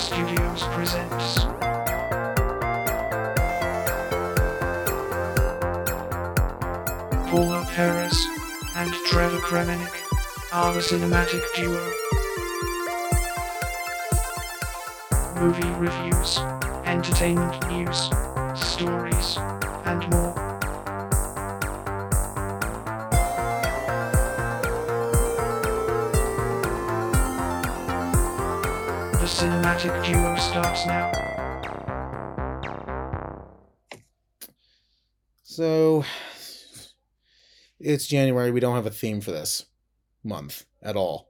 Studios presents. Paula Perez and Trevor Kremenek are the cinematic duo. Movie reviews, entertainment news, stories, and more. Cinematic duo starts now. So it's January. We don't have a theme for this month at all.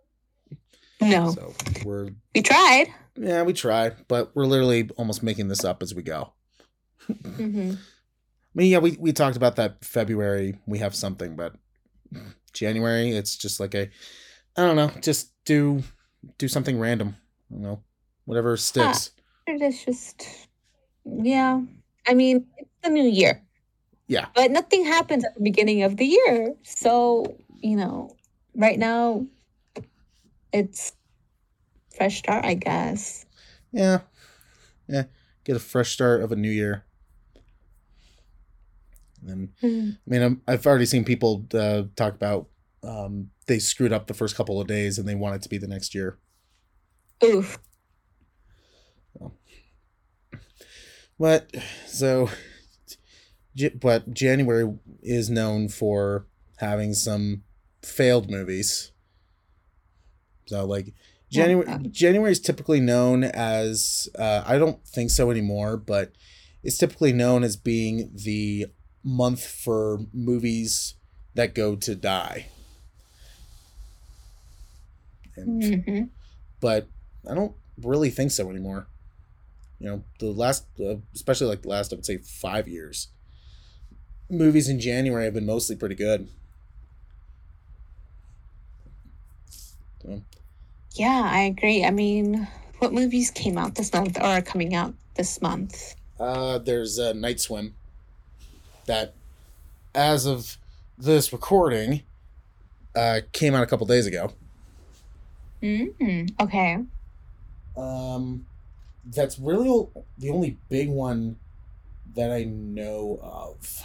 No, So we're we tried. yeah, we try, but we're literally almost making this up as we go. hmm I mean, yeah, we, we talked about that February. We have something, but January, it's just like a, I don't know, just do do something random. You know, whatever sticks. It is just, yeah. I mean, it's the new year. Yeah. But nothing happens at the beginning of the year. So, you know, right now, it's fresh start, I guess. Yeah, yeah, get a fresh start of a new year. And Mhm. I mean, I'm, I've already seen people uh, talk about um, they screwed up the first couple of days and they want it to be the next year. Oof. But so, but January is known for having some failed movies. So like January Yeah. January is typically known as uh, I don't think so anymore, but it's typically known as being the month for movies that go to die. And hmm but I don't really think so anymore. You know, the last, uh, especially like the last, I would say five years, movies in January have been mostly pretty good. So, Yeah, I agree. I mean, what movies came out this month or are coming out this month? uh, there's uh, Night Swim that, as of this recording, uh, came out a couple days ago. mm Okay. Um, that's really the only big one that I know of.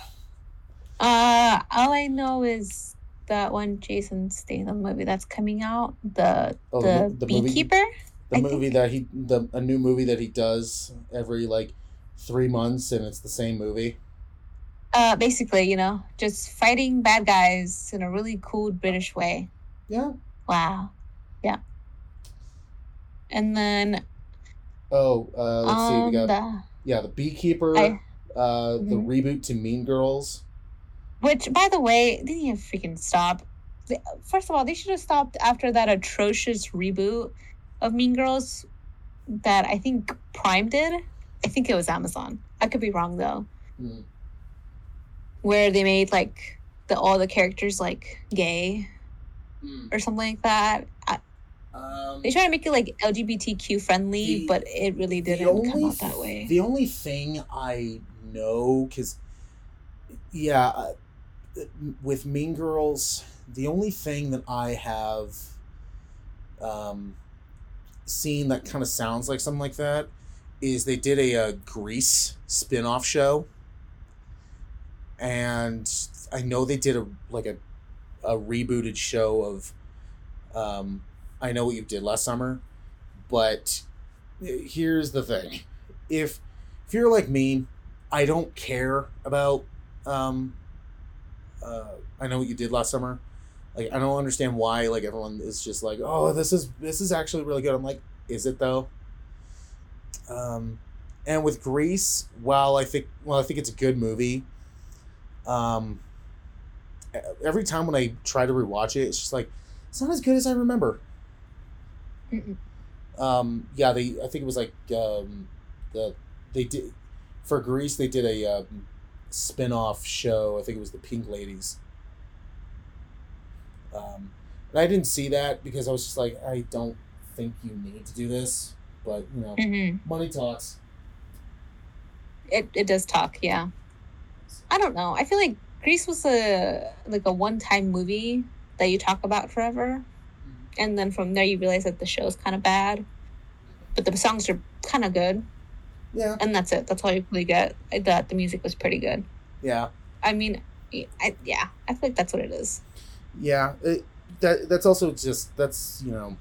Uh, all I know is that one Jason Statham movie that's coming out, the Oh, the the, the movie- Beekeeper. the I movie that he the a new movie that he does every like three months and it's the same movie Uh, basically, you know, just fighting bad guys in a really cool British way. yeah Wow. Yeah. And then oh uh let's see um, we got the yeah the beekeeper I- uh the Mhm. reboot to mean girls which, by the way, they need to freaking stop. First of all, they should have stopped after that atrocious reboot of Mean Girls that I think Prime did. I think it was Amazon. I could be wrong though. Hmm. Where they made like the all the characters like gay or something like that. I, um they try to make it like LGBTQ friendly, The- but it really didn't come out that way. the only thing i know because yeah uh, with mean girls the only thing that i have um seen that kind of sounds like something like that is they did a, uh grease spin-off show and i know they did a like a, a rebooted show of um i know what you did last summer but here's the thing. If if you're like me i don't care about um uh i know what you did last summer. Like i don't understand why like everyone is just like oh this is this is actually really good. I'm like is it though? Um and with grease while i think well i think it's a good movie um every time when i try to rewatch it it's just like it's not as good as i remember Mm-mm. um yeah they i think it was like um the they did for grease they did a um, spin-off show i think it was the pink ladies um and i didn't see that because i was just like i don't think you need to do this but you know hmm money talks It it does talk, yeah. I don't know. I feel like Grease was a like a one time movie that you talk about forever, and then from there you realize that the show is kind of bad. but the songs are kind of good, Yeah, and that's it. That's all you really get. I thought the music was pretty good. yeah, I mean, I, yeah, I feel like that's what it is. yeah. It, that that's also just that's you know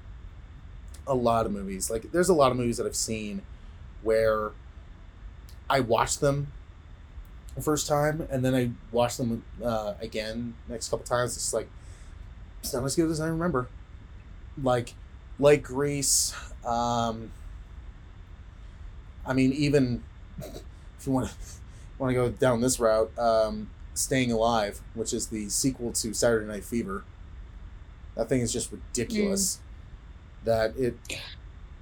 a lot of movies. Like there's a lot of movies that I've seen where I watched them the first time and then I watched them uh, again next couple times. It's like it's not as good as I remember. Like like Grease. Um, I mean, even if you want to want to go down this route, um, Staying Alive, which is the sequel to Saturday Night Fever. That thing is just ridiculous. That it,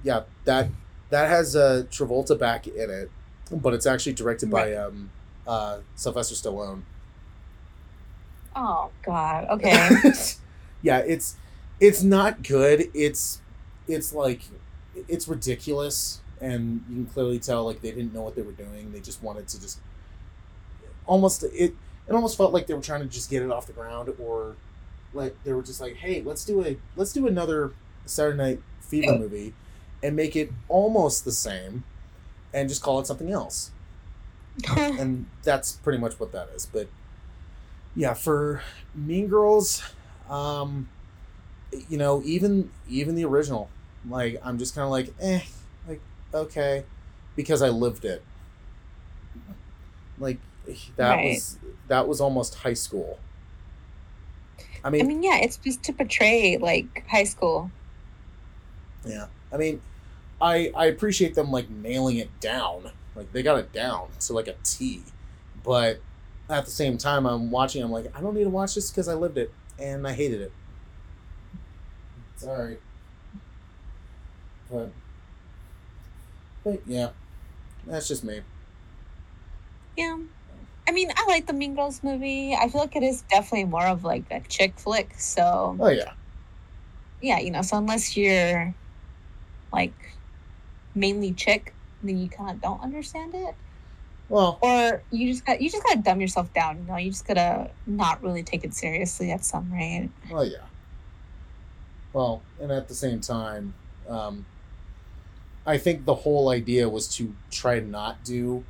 yeah, that that has uh, Travolta back in it, but it's actually directed by um, uh, Sylvester Stallone. Oh God. Okay. yeah, it's it's not good. It's it's like it's ridiculous, and you can clearly tell like they didn't know what they were doing. They just wanted to just almost it. It almost felt like they were trying to just get it off the ground, or like they were just like, "Hey, let's do a let's do another Saturday Night Fever movie, and make it almost the same, and just call it something else." and that's pretty much what that is. But yeah, for Mean Girls, um, you know, even even the original, like I'm just kind of like, eh, like okay, because I lived it. Like that Right. was that was almost high school. I mean, I mean, yeah, it's just to portray like high school. Yeah, I mean, I I appreciate them like nailing it down. Like they got it down to like a T, but at the same time, I'm watching. I'm like, I don't need to watch this because I lived it and I hated it. Sorry, but but yeah, that's just me. Yeah. I mean, I like the Mean Girls movie. I feel like it is definitely more of like a chick flick. So Oh yeah, yeah, you know, so unless you're like mainly chick, then you kind of don't understand it, well, or you just got you just gotta dumb yourself down. You know, you just gotta not really take it seriously at some rate. Oh yeah. Well, and at the same time, um, I think the whole idea was to try to not do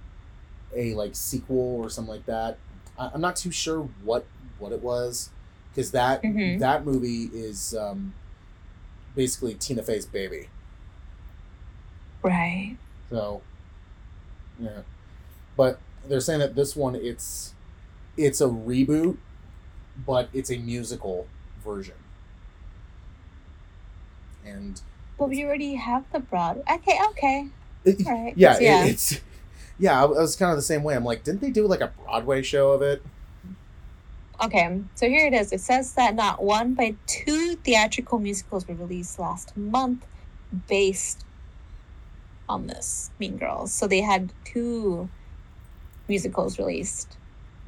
a like sequel or something like that. I, I'm not too sure what what it was because that Mhm. that movie is um, basically Tina Fey's baby. Right. So, yeah, but they're saying that this one it's it's a reboot, but it's a musical version. And But we already have the broad. Okay. Okay. it- Right. yeah, it- it's yeah. I was kind of the same way. I'm like, didn't they do like a Broadway show of it? Okay, so here it is. It says that not one but two theatrical musicals were released last month based on this Mean Girls. So they had two musicals released,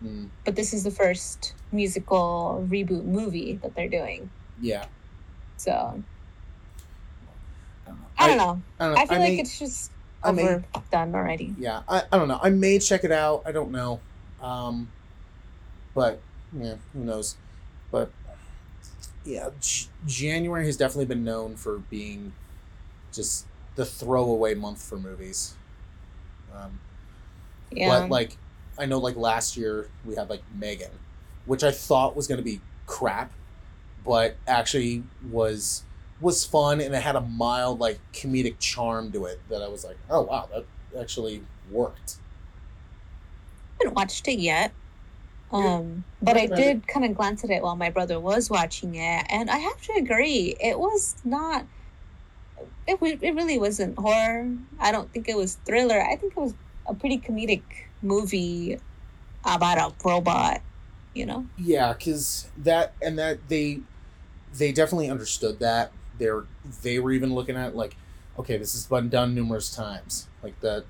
Mm, but this is the first musical reboot movie that they're doing. yeah, So I don't know. I, don't know. I feel I like may- it's just overdone already. yeah, I, I don't know. I may check it out. I don't know. Um, but yeah, who knows? But yeah, J- January has definitely been known for being just the throwaway month for movies. Um, Yeah. But like, I know like last year we had like Megan, which I thought was gonna be crap, but actually was was fun and it had a mild like comedic charm to it that I was like, oh wow, that actually worked. I haven't watched it yet. Um, but I did kind of glance at it while my brother was watching it, and I have to agree, it was not. It. It really wasn't horror. I don't think it was thriller. I think it was a pretty comedic movie about a robot. You know. Yeah, because that and that they they definitely understood that. They're they were even looking at like, okay, this has been done numerous times, like the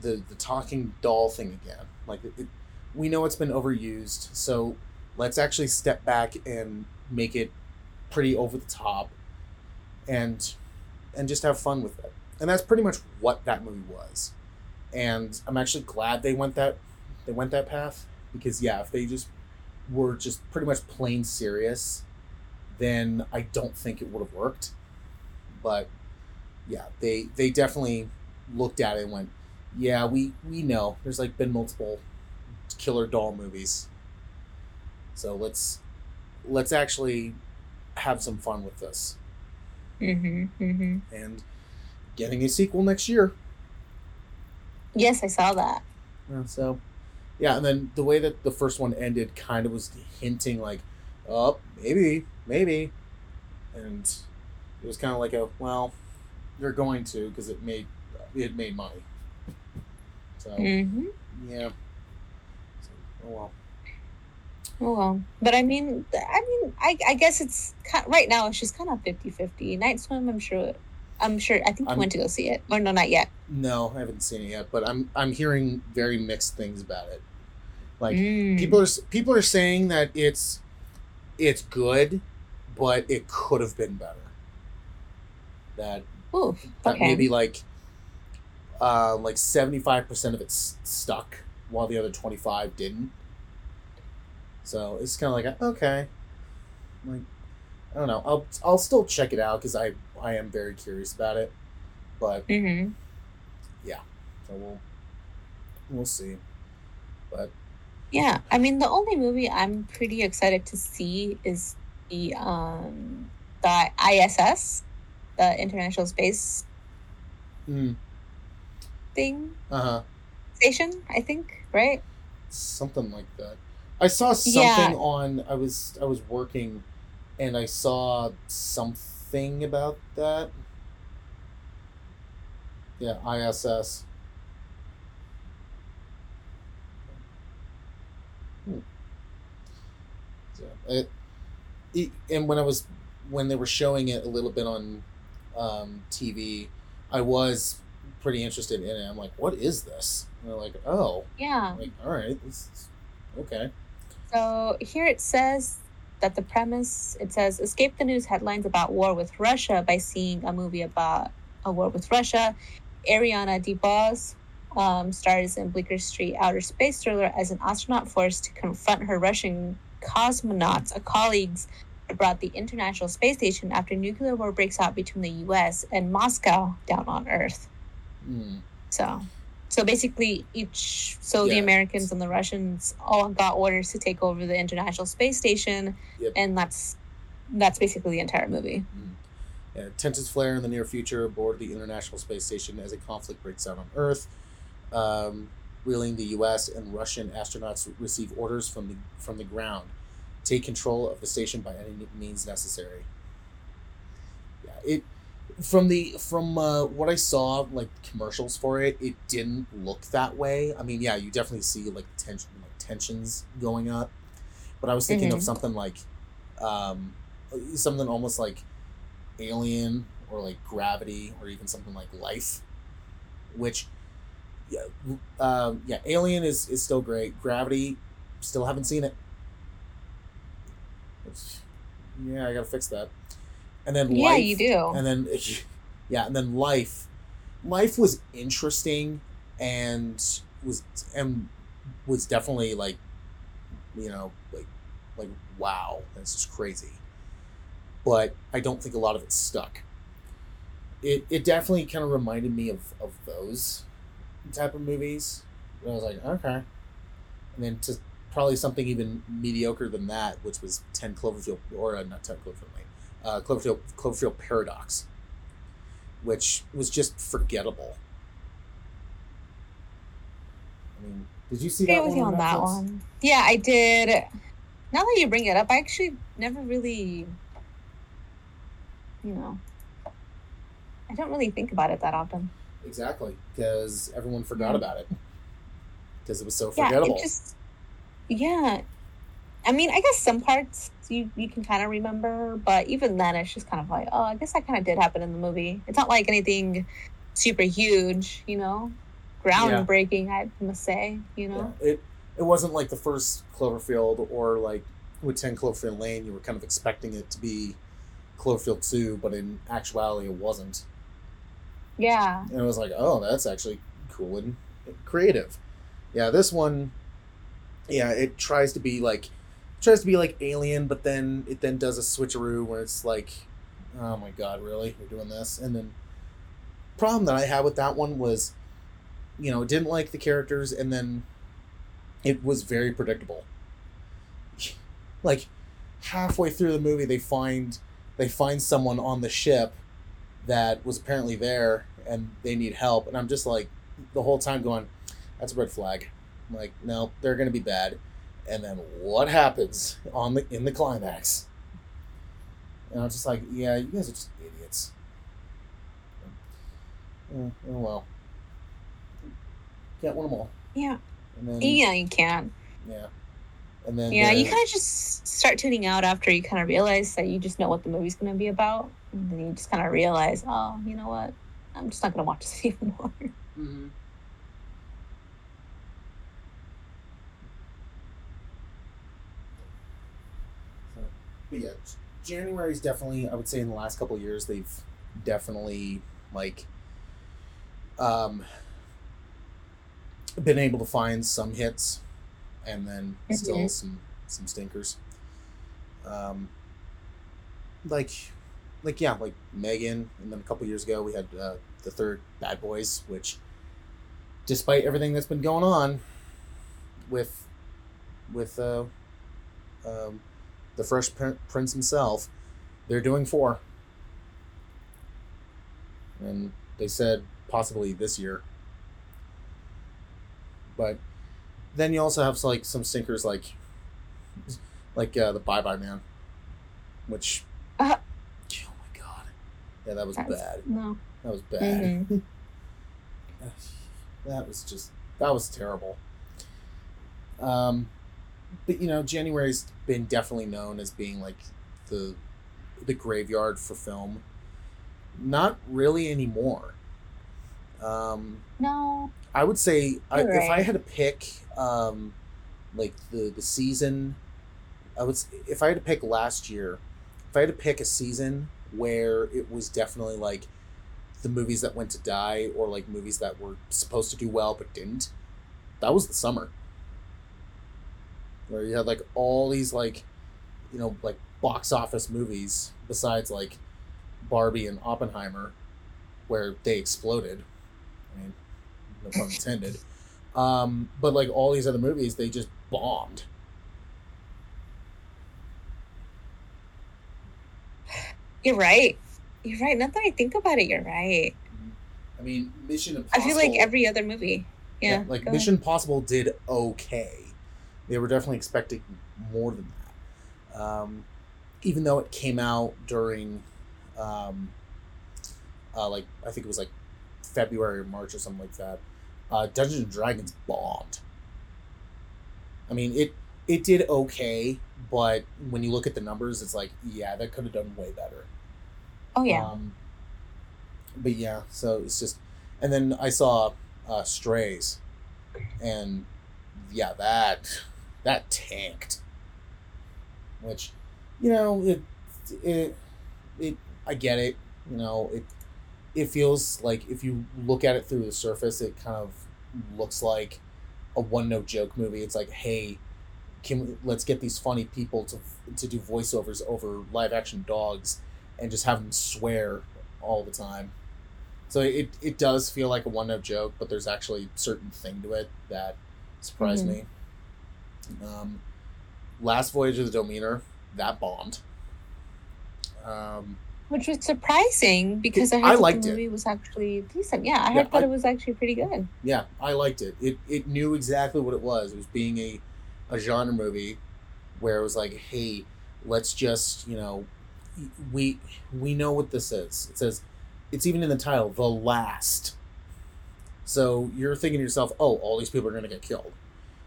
the the talking doll thing again. Like it, it, we know it's been overused, so let's actually step back and make it pretty over the top, and and just have fun with it. And that's pretty much what that movie was. And I'm actually glad they went that they went that path because yeah, if they just were just pretty much plain serious, then I don't think it would have worked. But yeah, they they definitely looked at it and went, yeah, we we know there's like been multiple killer doll movies, so let's let's actually have some fun with this Mm-hmm. Mm-hmm. and getting a sequel next year. Yes, I saw that. Yeah, so, yeah, and then the way that the first one ended kind of was hinting like, oh, maybe, maybe, and it was kind of like a well, they're going to because it made it made money. So Mm-hmm. yeah. So, oh well. Oh well, but I mean, I mean, I, I guess it's ki right now. It's just kind of 50-50. Night Swim. I'm sure. I'm sure. I think you I'm- went to go see it. Or no, not yet. No, I haven't seen it yet, but I'm I'm hearing very mixed things about it. Like Mm. people are people are saying that it's it's good, but it could have been better. That Ooh, that okay. maybe like uh like 75% of it's stuck while the other 25 didn't. So it's kind of like okay. Like I don't know. I'll I'll still check it out cuz I I am very curious about it. But Mm-hmm. so we'll we'll see. But Yeah, I mean, the only movie I'm pretty excited to see is the um the ISS, the International Space mm, thing uh-huh. station. I think right. something like that. I saw Yeah. something on I was I was working and I saw something about that. Yeah, ISS. Hmm. So it, it and when I was when they were showing it a little bit on um, TV, I was pretty interested in it. I'm like, what is this? And they're like, oh, Yeah. like, all right, this is okay. So here it says that the premise it says escape the news headlines about war with Russia by seeing a movie about a war with Russia. Ariana DeBose um, stars in Bleecker Street Outer Space Thriller as an astronaut forced to confront her Russian cosmonauts, a colleagues brought the International Space Station after nuclear war breaks out between the U.S. and Moscow down on Earth. Hmm. So, so basically, each so the Americans and the Russians all got orders to take over the International Space Station, Yep. and that's that's basically the entire movie. Yeah, tensions flare in the near future aboard the International Space Station as a conflict breaks out on Earth. Um, reeling the U.S. and Russian astronauts receive orders from the from the ground, take control of the station by any means necessary. Yeah, it from the from uh, what I saw like commercials for it, it didn't look that way. I mean, yeah, you definitely see like tension like tensions going up, but I was thinking of Mhm. something like, um, something almost like Alien or like Gravity or even something like Life, which, yeah, um, yeah, Alien is is still great. Gravity, still haven't seen it. It's- yeah, I gotta fix that. And then life Yeah, Life, you do. and then yeah, and then Life, Life was interesting and was and was definitely like, you know, like like wow, that's just crazy but I don't think a lot of it stuck. It it definitely kind of reminded me of of those type of movies. And I was like, okay, and then to probably something even mediocre than that, which was Ten Cloverfield or uh, not Ten Cloverfield Lane, uh, Cloverfield Cloverfield Paradox, which was just forgettable. I mean, did you see that one on that one. Yeah, I did. Now that you bring it up, I actually never really, you know, I don't really think about it that often. Exactly, because everyone forgot Mm. about it because it was so Yeah, forgettable. it just, yeah. I mean, I guess some parts you you can kind of remember, but even then, it's just kind of like, oh, I guess that kind of did happen in the movie. It's not like anything super huge, you know, groundbreaking. I must say, you know. Yeah, it it wasn't like the first Cloverfield or like with Ten Cloverfield Lane. You were kind of expecting it to be Cloverfield Two, but in actuality, it wasn't. Yeah. And it was like, oh, that's actually cool and creative. Yeah, this one, yeah, it tries to be like tries to be like Alien, but then it then does a switcheroo where it's like, oh my god, really, we're doing this, and then problem that I had with that one was, you know, didn't like the characters, and then it was very predictable. Like halfway through the movie, they find they find someone on the ship that was apparently there, and they need help, and I'm just like the whole time going, "That's a red flag." I'm like, no, they're gonna be bad, and then what happens on the in the climax? And I'm just like, yeah, you guys are just idiots. Oh, oh well. Can't win them all. Yeah. And then, Yeah, you can. yeah. And then Yeah, the- you kind of just start tuning out after you kind of realize that you just know what the movie's going to be about. And then you just kind of realize, oh, you know what? I'm just not going to watch this anymore. Mhm. So, but yeah, January's definitely. I would say in the last couple of years, they've definitely like um been able to find some hits, and then still Mhm. some some stinkers. Um, like, like yeah, like Megan, and then a couple years ago we had uh, the third Bad Boys, which, despite everything that's been going on with with uh, um, the Fresh Prin- Prince himself, they're doing four, and they said possibly this year. But then you also have like some sinkers like like uh, the Bye Bye Man, which Uh. Yeah, that was That's- bad. No. That was bad. Mhm. that was just that was terrible. Um, but you know, January's been definitely known as being like the the graveyard for film. Not really anymore. Um, No. I would say I, You're if I had to pick, um, like the the season, I would if I had to pick last year, if I had to pick a season where it was definitely like the movies that went to die or like movies that were supposed to do well but didn't, that was the summer. Where you had like all these like, you know, like box office movies besides like Barbie and Oppenheimer, where they exploded. I mean, no pun intended. Um, but like all these other movies, they just bombed. You're right. You're right. Not that I think about it, you're right. I mean, Mission I feel like every other movie. Yeah. like go Mission Impossible did okay. They were definitely expecting more than that. Um, even though it came out during, um, uh, like I think it was like February or March or something like that. Uh, Dungeons and Dragons bombed. I mean it it did okay, but when you look at the numbers, it's like yeah, that could have done way better. Oh yeah. Um, but yeah, so it's just, and then I saw uh, Strays, and yeah, that that tanked. Which, you know, it it it I get it. You know, it it feels like if you look at it through the surface, it kind of looks like a one note joke movie. It's like, hey, can we, let's get these funny people to to do voiceovers over live action dogs and just have them swear all the time. So it, it does feel like a one note joke, but there's actually a certain thing to it that surprised me. Um, Last Voyage of the Demeter, that bombed. Um, Which was surprising because I heard I liked the it. was actually decent. Yeah, I Yeah, heard that I- it was actually pretty good. yeah, I liked it. It it knew exactly what it was. It was being a, a genre movie where it was like, hey, let's just, you know, we we know what this is. It says it's even in the title, The Last. So you're thinking to yourself, oh, all these people are gonna get killed.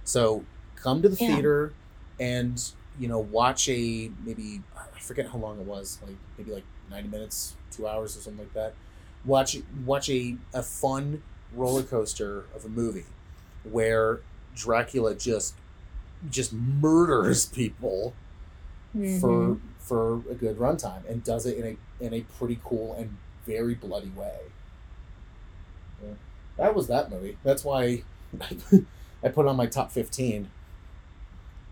So come to the Yeah. theater and, you know, watch a maybe I forget how long it was, like maybe like ninety minutes, two hours or something like that. Watch watch a, a fun roller coaster of a movie where Dracula just just murders people for Mhm. for a good runtime and does it in a in a pretty cool and very bloody way. Yeah. That was that movie. That's why I put it on my top fifteen.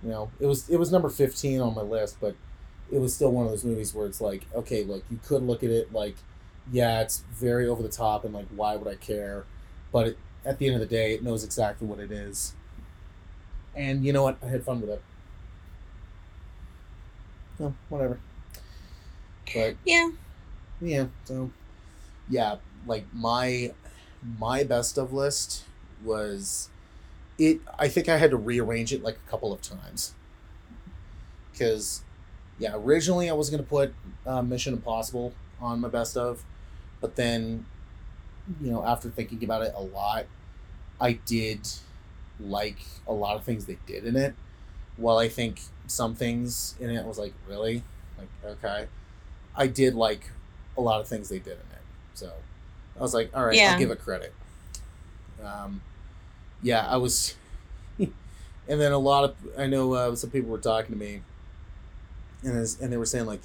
You know, it was it was number fifteen on my list, but it was still one of those movies where it's like, okay, look, you could look at it like yeah, it's very over the top and like why would I care? But it, at the end of the day, it knows exactly what it is. And you know what? I had fun with it. No, whatever. But Yeah. yeah, so yeah, like my my best of list was it I think I had to rearrange it like a couple of times. Cuz yeah, originally I was going to put uh, Mission Impossible on my best of, but then you know, after thinking about it a lot, I did like a lot of things they did in it. While I think some things in it was like, really? Like, okay. I did like a lot of things they did in it. So I was like, all right, Yeah. I'll give it credit. Um, yeah, I was, and then a lot of I know uh, some people were talking to me, and as, and they were saying like,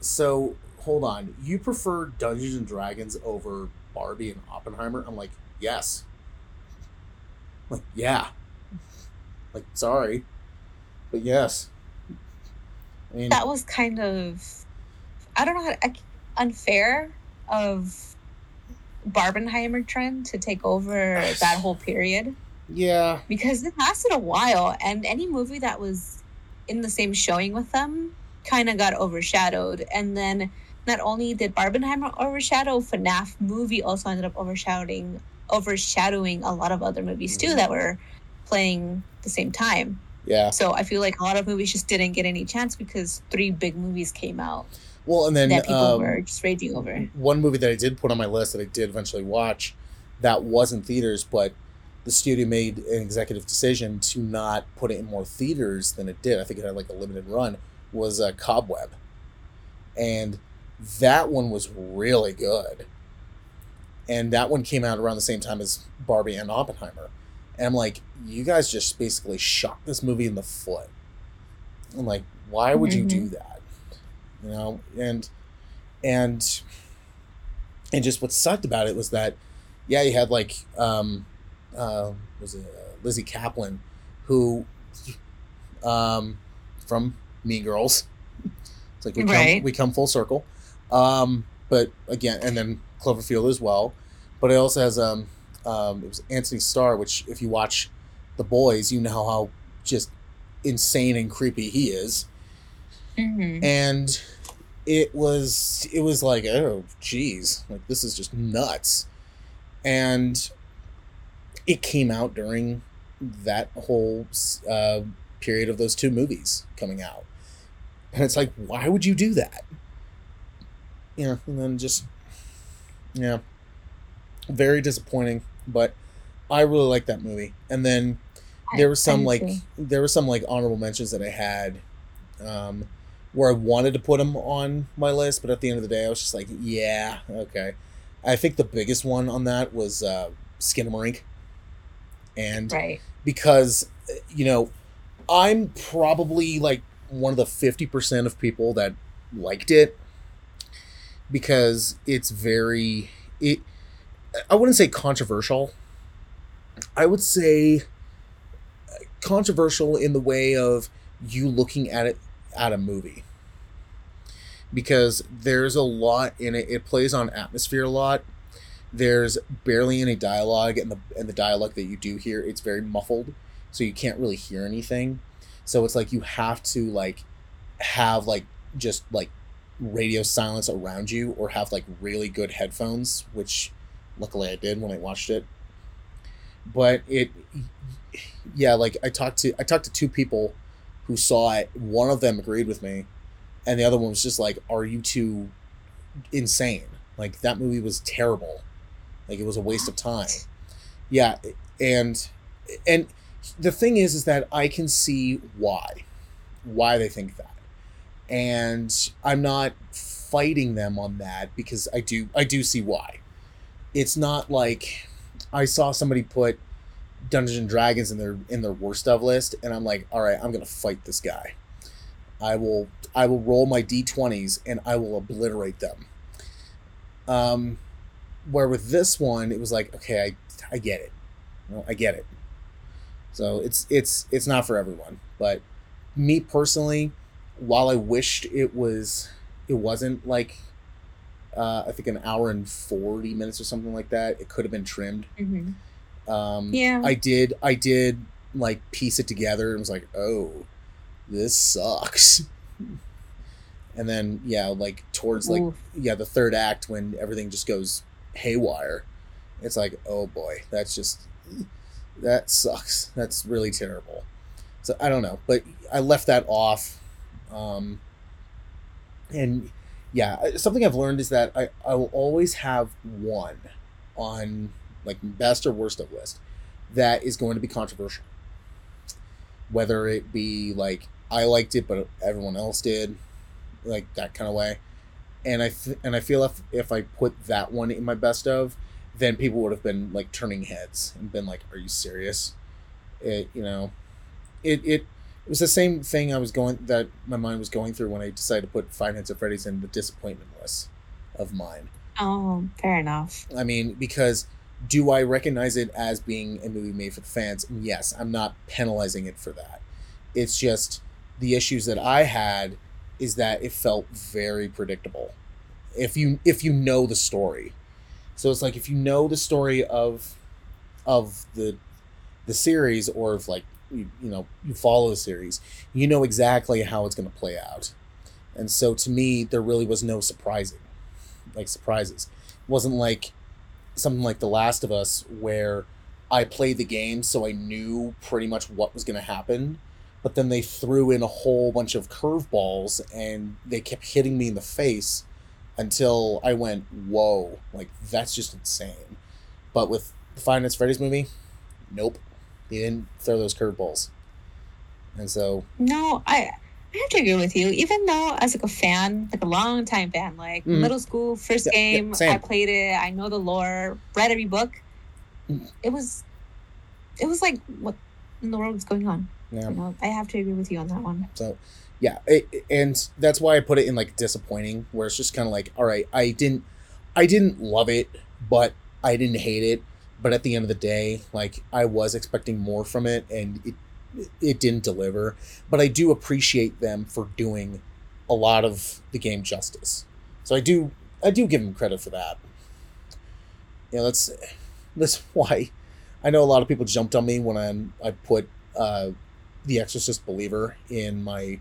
so hold on, you prefer Dungeons and Dragons over Barbie and Oppenheimer? I'm like, yes. Like, yeah. Like, sorry, but yes. I mean, That was kind of, I don't know how to, unfair of Barbenheimer trend to take over that whole period yeah, because it lasted a while, and any movie that was in the same showing with them kind of got overshadowed. And then not only did Barbenheimer overshadow, FNAF movie also ended up overshadowing overshadowing a lot of other movies too Mhm. that were playing the same time. yeah. So I feel like a lot of movies just didn't get any chance because three big movies came out Well, and then that people um, were just raging over. one movie that I did put on my list that I did eventually watch that was in theaters, but the studio made an executive decision to not put it in more theaters than it did. I think it had like a limited run. Was uh, Cobweb, and that one was really good. And that one came out around the same time as Barbie and Oppenheimer. And I'm like, you guys just basically shot this movie in the foot. I'm like, why would you do that? You know, and and and just what sucked about it was that yeah you had like um uh was it uh, lizzy caplan who um from mean girls it's like we come, we come full circle um but again and then cloverfield as well. But it also has um um it was antony starr which if you watch the boys you know how just insane and creepy he is. Hmm and it was it was like oh geez like this is just nuts. And it came out during that whole uh, period of those two movies coming out. And it's like why would you do that? You know and then just yeah very disappointing but i really like that movie and then there were some like there were some like honorable mentions that i had um where I wanted to put them on my list, but at the end of the day, I was just like, yeah, okay. I think the biggest one on that was uh, Skinamarink, and right. because you know, I'm probably like one of the fifty percent of people that liked it because it's very it. I wouldn't say controversial. I would say controversial in the way of you looking at it at a movie because there's a lot in it it plays on atmosphere a lot there's barely any dialogue and the and the dialogue that you do hear it's very muffled so you can't really hear anything so it's like you have to like have like just like radio silence around you or have like really good headphones which luckily I did when I watched it. But it yeah like I talked to I talked to two people who saw it. One of them agreed with me and the other one was just like are you too insane? Like that movie was terrible. Like it was a waste of time. Yeah and and the thing is is that i can see why why they think that and i'm not fighting them on that because i do i do see why. It's not like i saw somebody put dungeons and dragons in their in their worst of list and i'm like all right i'm gonna fight this guy. I will i will roll my d20s and i will obliterate them. Um where with this one it was like okay i i get it. I get it. So it's it's it's not for everyone but me personally while i wished it was it wasn't like uh, I think an hour and forty minutes or something like that. It could have been trimmed. hmm Um, Yeah. I did. I did like piece it together and was like, oh, this sucks. And then yeah, like towards like Oof. yeah the third act when everything just goes haywire, it's like oh boy, that's just that sucks. That's really terrible. So I don't know, but I left that off. Um, and yeah, something I've learned is that I, I will always have one on like best or worst of list that is going to be controversial. Whether it be like I liked it but everyone else did, like that kind of way. And I th- and I feel if if I put that one in my best of, then people would have been like turning heads and been like, "Are you serious?" It you know, it it it was the same thing I was going that my mind was going through when I decided to put Five Nights at Freddy's in the disappointment list of mine. Oh, fair enough. I mean, because do I recognize it as being a movie made for the fans? And yes, I'm not penalizing it for that. It's just the issues that I had is that it felt very predictable. If you if you know the story. So it's like if you know the story of of the the series or of like you, you know you follow the series, you know exactly how it's going to play out. And so to me there really was no surprising like surprises. It wasn't like something like The Last of Us where I played the game so I knew pretty much what was going to happen, but then they threw in a whole bunch of curveballs and they kept hitting me in the face until I went, "Whoa, like that's just insane." But with the Five Nights Freddy's movie, nope. They didn't throw those curveballs. And so, No, I I have to agree with you. Even though as like a fan, like a long time fan, like Mhm. middle school, first Yeah, yeah, game, same. I played it. I know the lore, read every book. Mm. It was, it was like what in the world is going on. yeah. You know, I have to agree with you on that one. So, yeah, it, and that's why I put it in like disappointing, where it's just kind of like, all right, I didn't, I didn't love it, but I didn't hate it. But at the end of the day, like I was expecting more from it, and it, it didn't deliver. But I do appreciate them for doing a lot of the game justice. So I do, I do give them credit for that. Yeah, that's that's why I know a lot of people jumped on me when I I put uh, the Exorcist Believer in my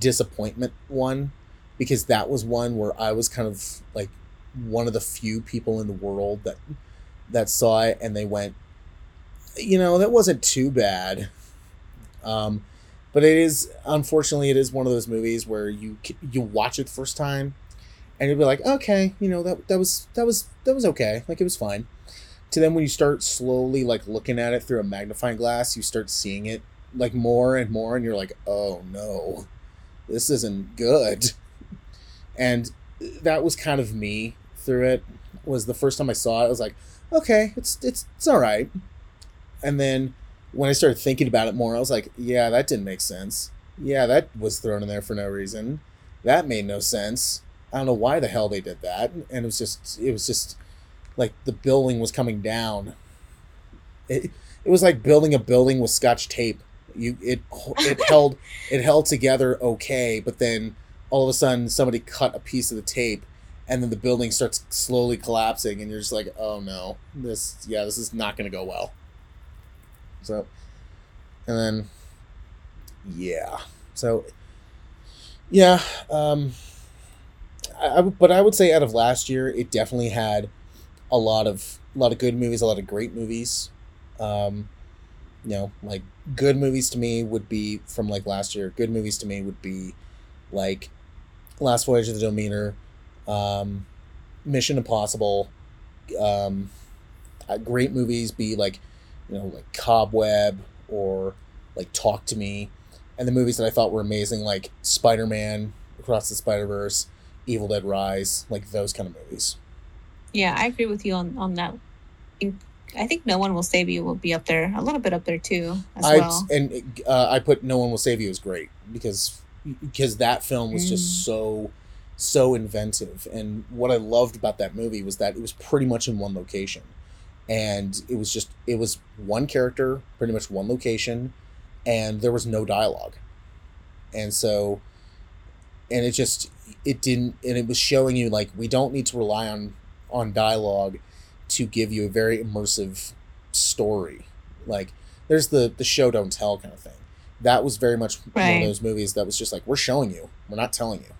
disappointment one because that was one where I was kind of like one of the few people in the world that that saw it and they went you know that wasn't too bad. Um but it is unfortunately it is one of those movies where you you watch it the first time and you'll be like okay you know that that was that was that was okay. Like it was fine. To then when you start slowly like looking at it through a magnifying glass you start seeing it like more and more and you're like oh no this isn't good. And that was kind of me through it. Was the first time i saw it i was like okay it's it's it's all right. And then when i started thinking about it more i was like yeah that didn't make sense. Yeah that was thrown in there for no reason. That made no sense. I don't know why the hell they did that. And it was just it was just like the building was coming down. It, it was like building a building with scotch tape. You it it held it held together okay but then all of a sudden somebody cut a piece of the tape and then the building starts slowly collapsing and you're just like oh no. This yeah this is not going to go well. So and then yeah. So yeah um I, I but i would say out of last year it definitely had a lot of a lot of good movies a lot of great movies. Um you know like good movies to me would be from like last year. Good movies to me would be like last voyage of the demeter um mission impossible um uh, great movies be like you know like cobweb or like talk to me and the movies that i thought were amazing like spider-man across the spider-verse evil dead rise like those kind of movies Yeah, I agree with you on on that. I think, I think no one will save you will be up there a little bit up there too as I well. and uh, I put No One Will Save You is great because because that film was Mm. just so so inventive. And what I loved about that movie was that it was pretty much in one location. And it was just it was one character pretty much one location and there was no dialogue. And so and it just it didn't and it was showing you like we don't need to rely on on dialogue to give you a very immersive story. Like there's the the show don't tell kind of thing. That was very much one of those movies that was just like we're showing you. We're not telling you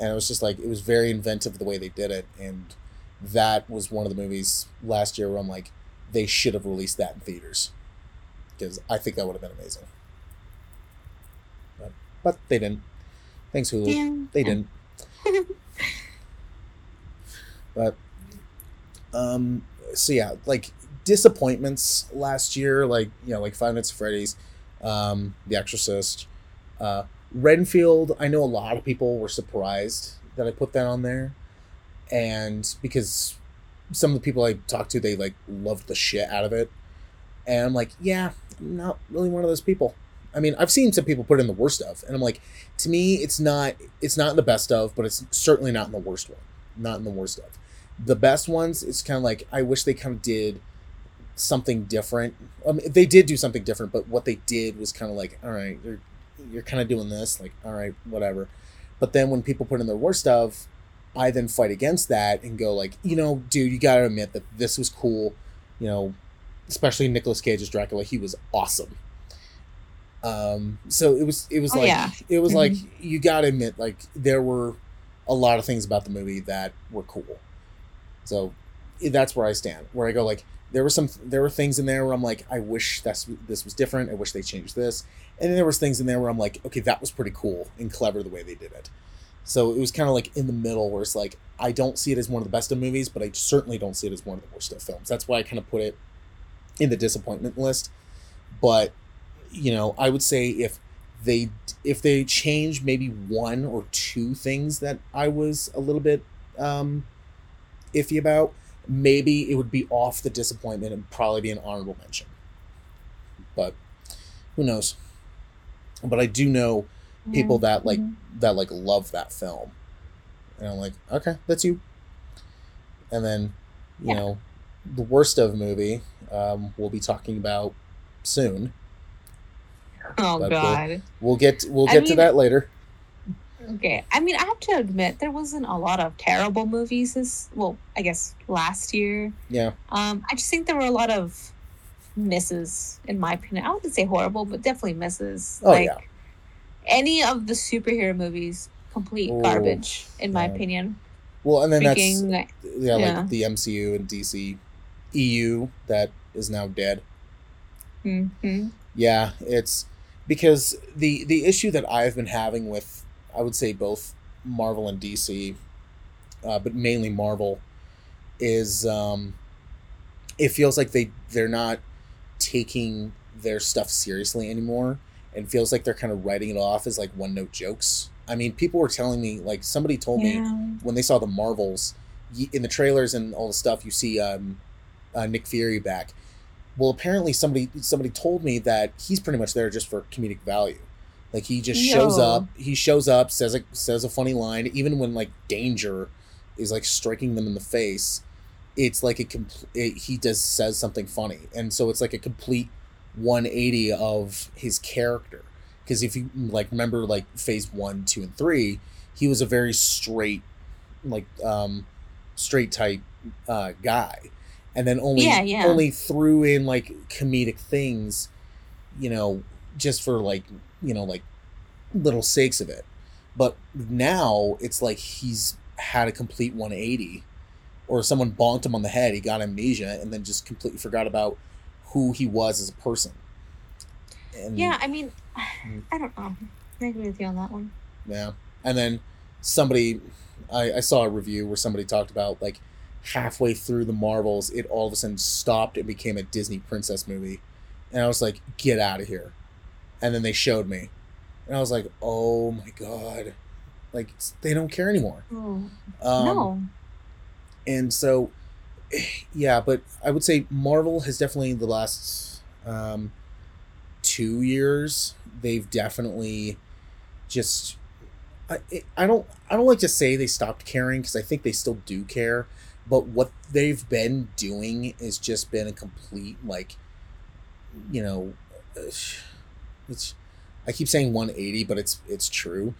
and it was just like it was very inventive the way they did it. And that was one of the movies last year where i'm like they should have released that in theaters. Because i think that would have been amazing. But, but they didn't. Thanks hulu. Yeah. they didn't. But um so yeah like disappointments last year like you know like five nights at freddy's um the exorcist uh renfield i know a lot of people were surprised that i put that on there. And because some of the people i talked to they like loved the shit out of it. And i'm like yeah i'm not really one of those people. I mean i've seen some people put in the worst of and i'm like to me it's not it's not in the best of but it's certainly not in the worst one not in the worst of. The best ones it's kind of like i wish they kind of did something different. Um, they did do something different but what they did was kind of like all right you're, you're kind of doing this like all right whatever but then when people put in their worst of i then fight against that and go like you know dude you gotta admit that this was cool you know especially Nicolas Cage's Dracula he was awesome um so it was it was Oh, like yeah. it was like Mm-hmm. you gotta admit like there were a lot of things about the movie that were cool so that's where i stand where i go like there were some there were things in there where i'm like i wish that's this was different. I wish they changed this. And then there was things in there where i'm like okay that was pretty cool and clever the way they did it. So it was kind of like in the middle where it's like i don't see it as one of the best of movies but i certainly don't see it as one of the worst of films. That's why i kind of put it in the disappointment list. But you know i would say if they if they change maybe one or two things that i was a little bit um iffy about maybe it would be off the disappointment and probably be an honorable mention. But who knows? But i do know people that like Mhm. that like love that film. And i'm like okay that's you. And then you Yeah. know the worst of movie um, we'll be talking about soon. Oh But we'll- god. we'll get we'll I get to mean- that later Okay. I mean, I have to admit there wasn't a lot of terrible movies this well, I guess last year. yeah Um, I just think there were a lot of misses, in my opinion. I wouldn't say horrible, but definitely misses. Oh, like yeah. any of the superhero movies, complete Oh, garbage, in my yeah. opinion. well and then that's Freaking yeah, yeah. like the mcu and dc eu that is now dead hmm Yeah, it's because the the issue that I've been having with I would say both Marvel and DC, uh, but mainly Marvel, is um, it feels like they they're not taking their stuff seriously anymore, and feels like they're kind of writing it off as like one note jokes. I mean, people were telling me like somebody told me when they saw the Marvels in the trailers and all the stuff, you see um, uh, Nick Fury back. Well, apparently somebody somebody told me that he's pretty much there just for comedic value. Like he just shows up, he shows up, says a says a funny line, even when like danger is like striking them in the face. It's like a he does says something funny, and so it's like a complete 180 of his character. Because if you like remember like phase one, two, and three, he was a very straight, like um, straight type uh, guy, and then only Yeah, yeah. only threw in like comedic things, you know, just for like you know like little sakes of it. But now it's like he's had a complete 180, or someone bonked him on the head, he got amnesia, and then just completely forgot about who he was as a person. And, Yeah, I mean, Mm. I don't know. I agree with you on that one. Yeah. And then somebody, I, I saw a review where somebody talked about like halfway through the Marvels, it all of a sudden stopped and became a Disney princess movie. And I was like, get out of here. And then they showed me. And I was like, oh my God. Like, they don't care anymore. Oh, Um, no. and so yeah but i would say marvel has definitely the last um two years they've definitely just i i don't i don't like to say they stopped caring because i think they still do care but what they've been doing has just been a complete like you know it's i keep saying 180 but it's it's true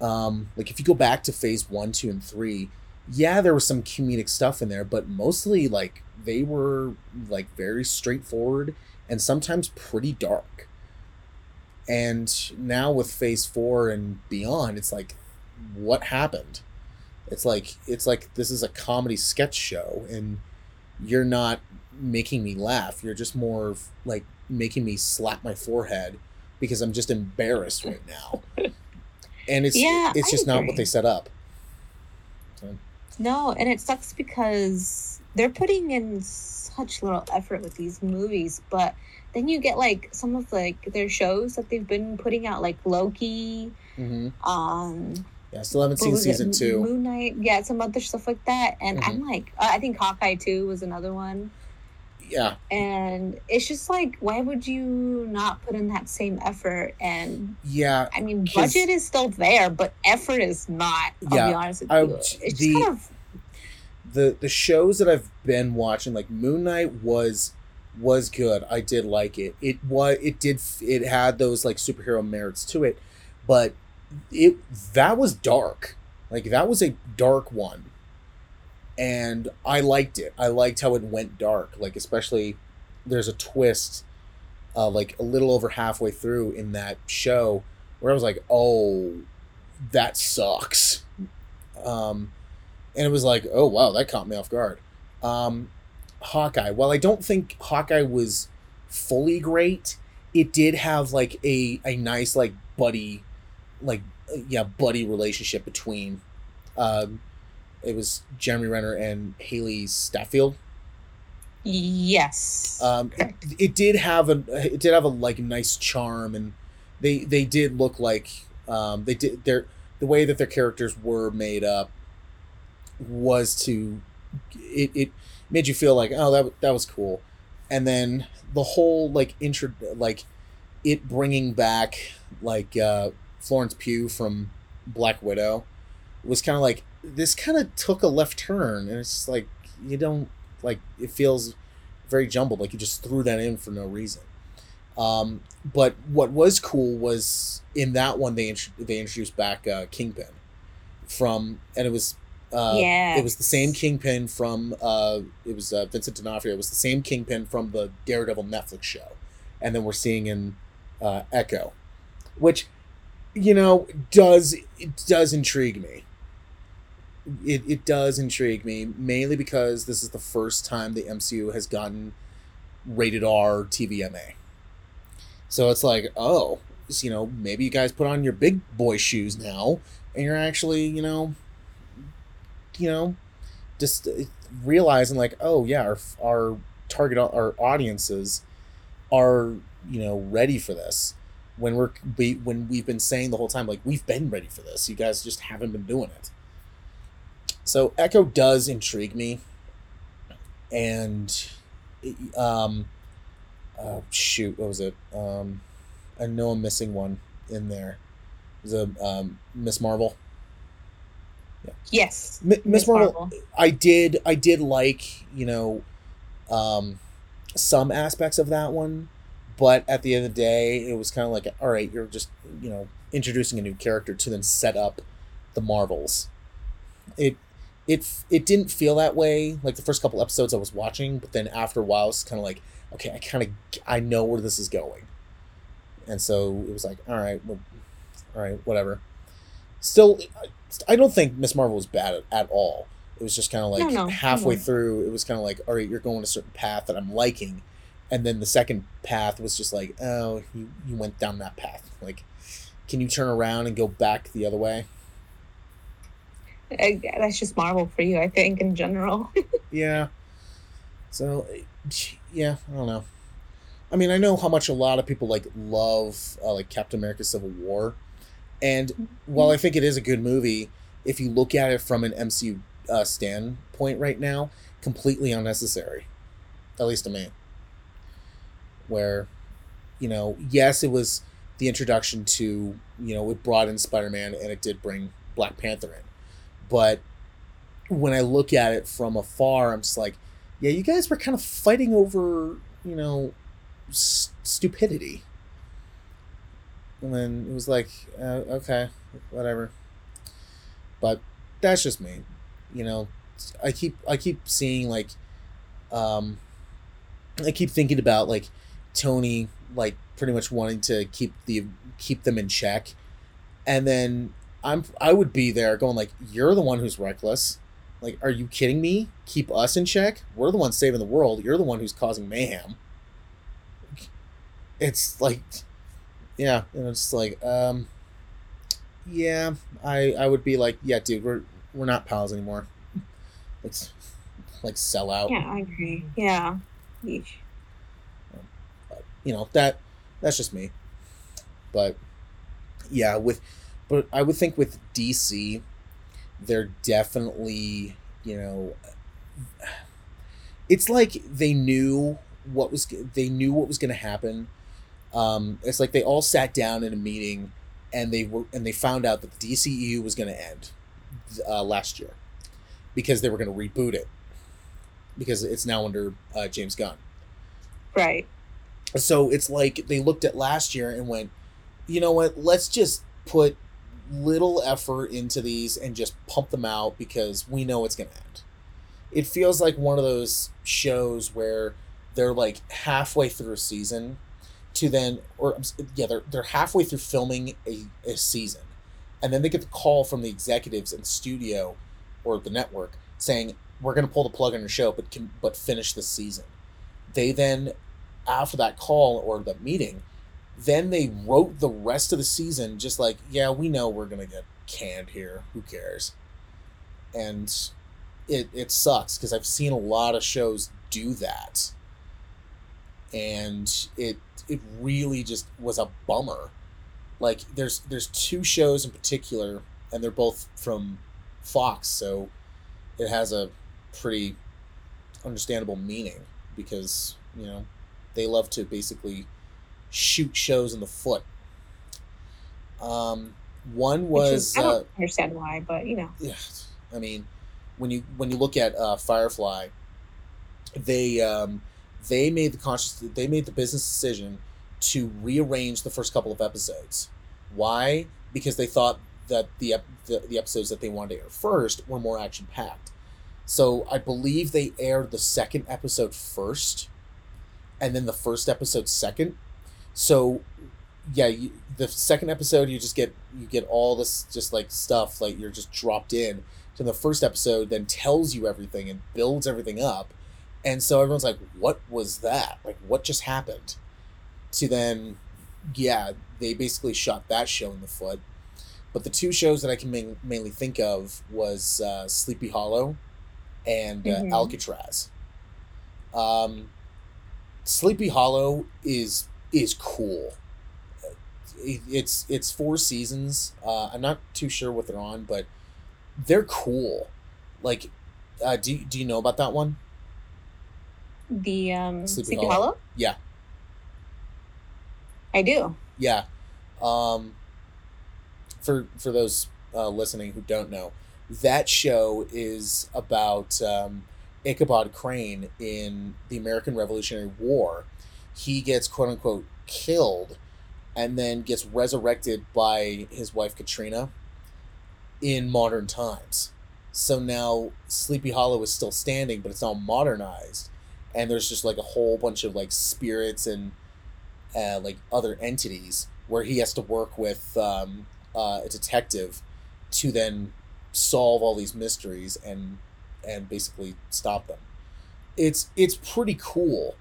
Um, like if you go back to phase one, two, and three, yeah, there was some comedic stuff in there, but mostly like they were like very straightforward and sometimes pretty dark. And now with phase four and beyond, it's like, what happened? It's like it's like this is a comedy sketch show, and you're not making me laugh. You're just more like making me slap my forehead because I'm just embarrassed right now. And it's Yeah, it's just not what they set up. No, and it sucks because they're putting in such little effort with these movies, but then you get like some of like their shows that they've been putting out, like Loki, hmm um, Yeah, still haven't seen was it, season two. Moon Knight, yeah, some other stuff like that, and I'm like, uh, I think Hawkeye too was another one, Yeah, and it's just like, why would you not put in that same effort? And yeah. I mean budget is still there, but effort is not. I'll Yeah, be honest with I- you. It's just the- kind of the the shows that I've been watching, like Moon Knight, was was good. I did like it. It was it did it had those like superhero merits to it, but it that was dark. Like that was a dark one, and I liked it. I liked how it went dark. Like especially there's a twist, uh, like a little over halfway through in that show where I was like, oh, that sucks. Um, and it was like, oh wow, that caught me off guard. Um, Hawkeye. While I don't think Hawkeye was fully great, it did have like a a nice like buddy, like yeah buddy relationship between. Um, it was Jeremy Renner and Hailee Steinfeld. yes. Um, it, it did have a it did have a like nice charm, and they they did look like um, they did their the way that their characters were made up was to it, it made you feel like oh that that was cool, and then the whole like intro like it bringing back like uh, Florence Pugh from Black Widow was kind of like this kind of took a left turn, and it's like you don't like it feels very jumbled. Like you just threw that in for no reason. Um, but what was cool was in that one they int- they introduced back uh, Kingpin from, and it was uh, Yeah. it was the same Kingpin from uh, it was uh, Vincent D'Onofrio. It was the same Kingpin from the Daredevil Netflix show, and then we're seeing in uh, Echo, which you know does it does intrigue me. It, it does intrigue me mainly because this is the first time the MCU has gotten rated R TVMA. So it's like, oh, you know, maybe you guys put on your big boy shoes now, and you're actually, you know, you know, just uh, realizing like, oh yeah, our our target our audiences are you know ready for this. When we're we, when we've been saying the whole time like we've been ready for this, you guys just haven't been doing it. So Echo does intrigue me, and um, uh, shoot, what was it? Um, I know I'm missing one in there. It was a um, Miss Marvel. yes. Mi- Miss Miss Marvel, Marvel. I did I did like you know, um, some aspects of that one, but at the end of the day, it was kind of like all right, you're just you know introducing a new character to then set up the Marvels. It it it didn't feel that way like the first couple episodes I was watching, but then after a while, it's kind of like okay, I kind of I know where this is going, and so it was like all right, well, all right, whatever. Still, I don't think Miss Marvel was bad at, at all. It was just kind of like No, no, halfway no. through, it was kind of like, all right, you're going a certain path that I'm liking, and then the second path was just like, oh, you you went down that path. Like, can you turn around and go back the other way? That's just Marvel for you, I think, in general. Yeah. So, yeah, I don't know. I mean, I know how much a lot of people like love uh, like Captain America: Civil War, and while I think it is a good movie, if you look at it from an MCU uh, standpoint right now, completely unnecessary, at least to me. Where, you know, yes, it was the introduction to you know it brought in Spider Man and it did bring Black Panther in, but when I look at it from afar, I'm just like, yeah, you guys were kind of fighting over, you know, stupidity. And then it was like, uh, okay, whatever. but that's just me. You know, I keep I keep seeing like, um, I keep thinking about like Tony like pretty much wanting to keep the keep them in check, and then I'm I would be there going like, you're the one who's reckless. Like, are you kidding me? Keep us in check. We're the ones saving the world. You're the one who's causing mayhem. It's like, yeah, and it's like, um, yeah, I I would be like, yeah, dude, we're we're not pals anymore. Let's like sell out. Yeah, I agree. Yeah. Yeesh. you know that that's just me but yeah with but i would think with dc they're definitely you know it's like they knew what was they knew what was going to happen um it's like they all sat down in a meeting and they were and they found out that the dceu was going to end uh, last year because they were going to reboot it because it's now under uh, james gunn Right. so it's like they looked at last year and went, you know what? Let's just put little effort into these and just pump them out because we know it's going to end. It feels like one of those shows where they're like halfway through a season to then, or yeah, they're, they're halfway through filming a, a season. And then they get the call from the executives the studio or the network saying, we're going to pull the plug on your show, but can, but finish the season. They then after that call or the meeting, then they wrote the rest of the season just like, yeah, we know we're gonna get canned here. Who cares? And it it sucks because I've seen a lot of shows do that, and it it really just was a bummer. Like there's there's two shows in particular, and they're both from Fox, so it has a pretty understandable meaning because you know they love to basically shoot shows in the foot. Um, one was is, I uh, don't understand why, but you know. yeah, I mean, when you when you look at uh, Firefly, they um, they made the conscious they made the business decision to rearrange the first couple of episodes. Why? Because they thought that the ep- the, the episodes that they wanted to air first were more action packed. So I believe they aired the second episode first, and then the first episode second. So yeah, you, the second episode you just get you get all this just like stuff like you're just dropped in. to the first episode then tells you everything and builds everything up, and so everyone's like, "What was that? Like, what just happened?" To then, yeah, they basically shot that show in the foot. But the two shows that I can main, mainly think of was uh, Sleepy Hollow and uh, Mhm. Alcatraz. Um, Sleepy Hollow is is cool. It's it's four seasons. Uh, I'm not too sure what they're on, but they're cool. Like, uh, do do you know about that one? The um Sleepy Sleepy, Hollow. Hollow? Yeah. I do. Yeah. Um, for for those uh, listening who don't know, that show is about um, Ichabod Crane in the American Revolutionary War. He gets quote unquote killed, and then gets resurrected by his wife Katrina in modern times. So now Sleepy Hollow is still standing, but it's now modernized, and there's just like a whole bunch of like spirits and uh, like other entities where he has to work with um, uh, a detective to then solve all these mysteries and and basically stop them. It's it's pretty cool,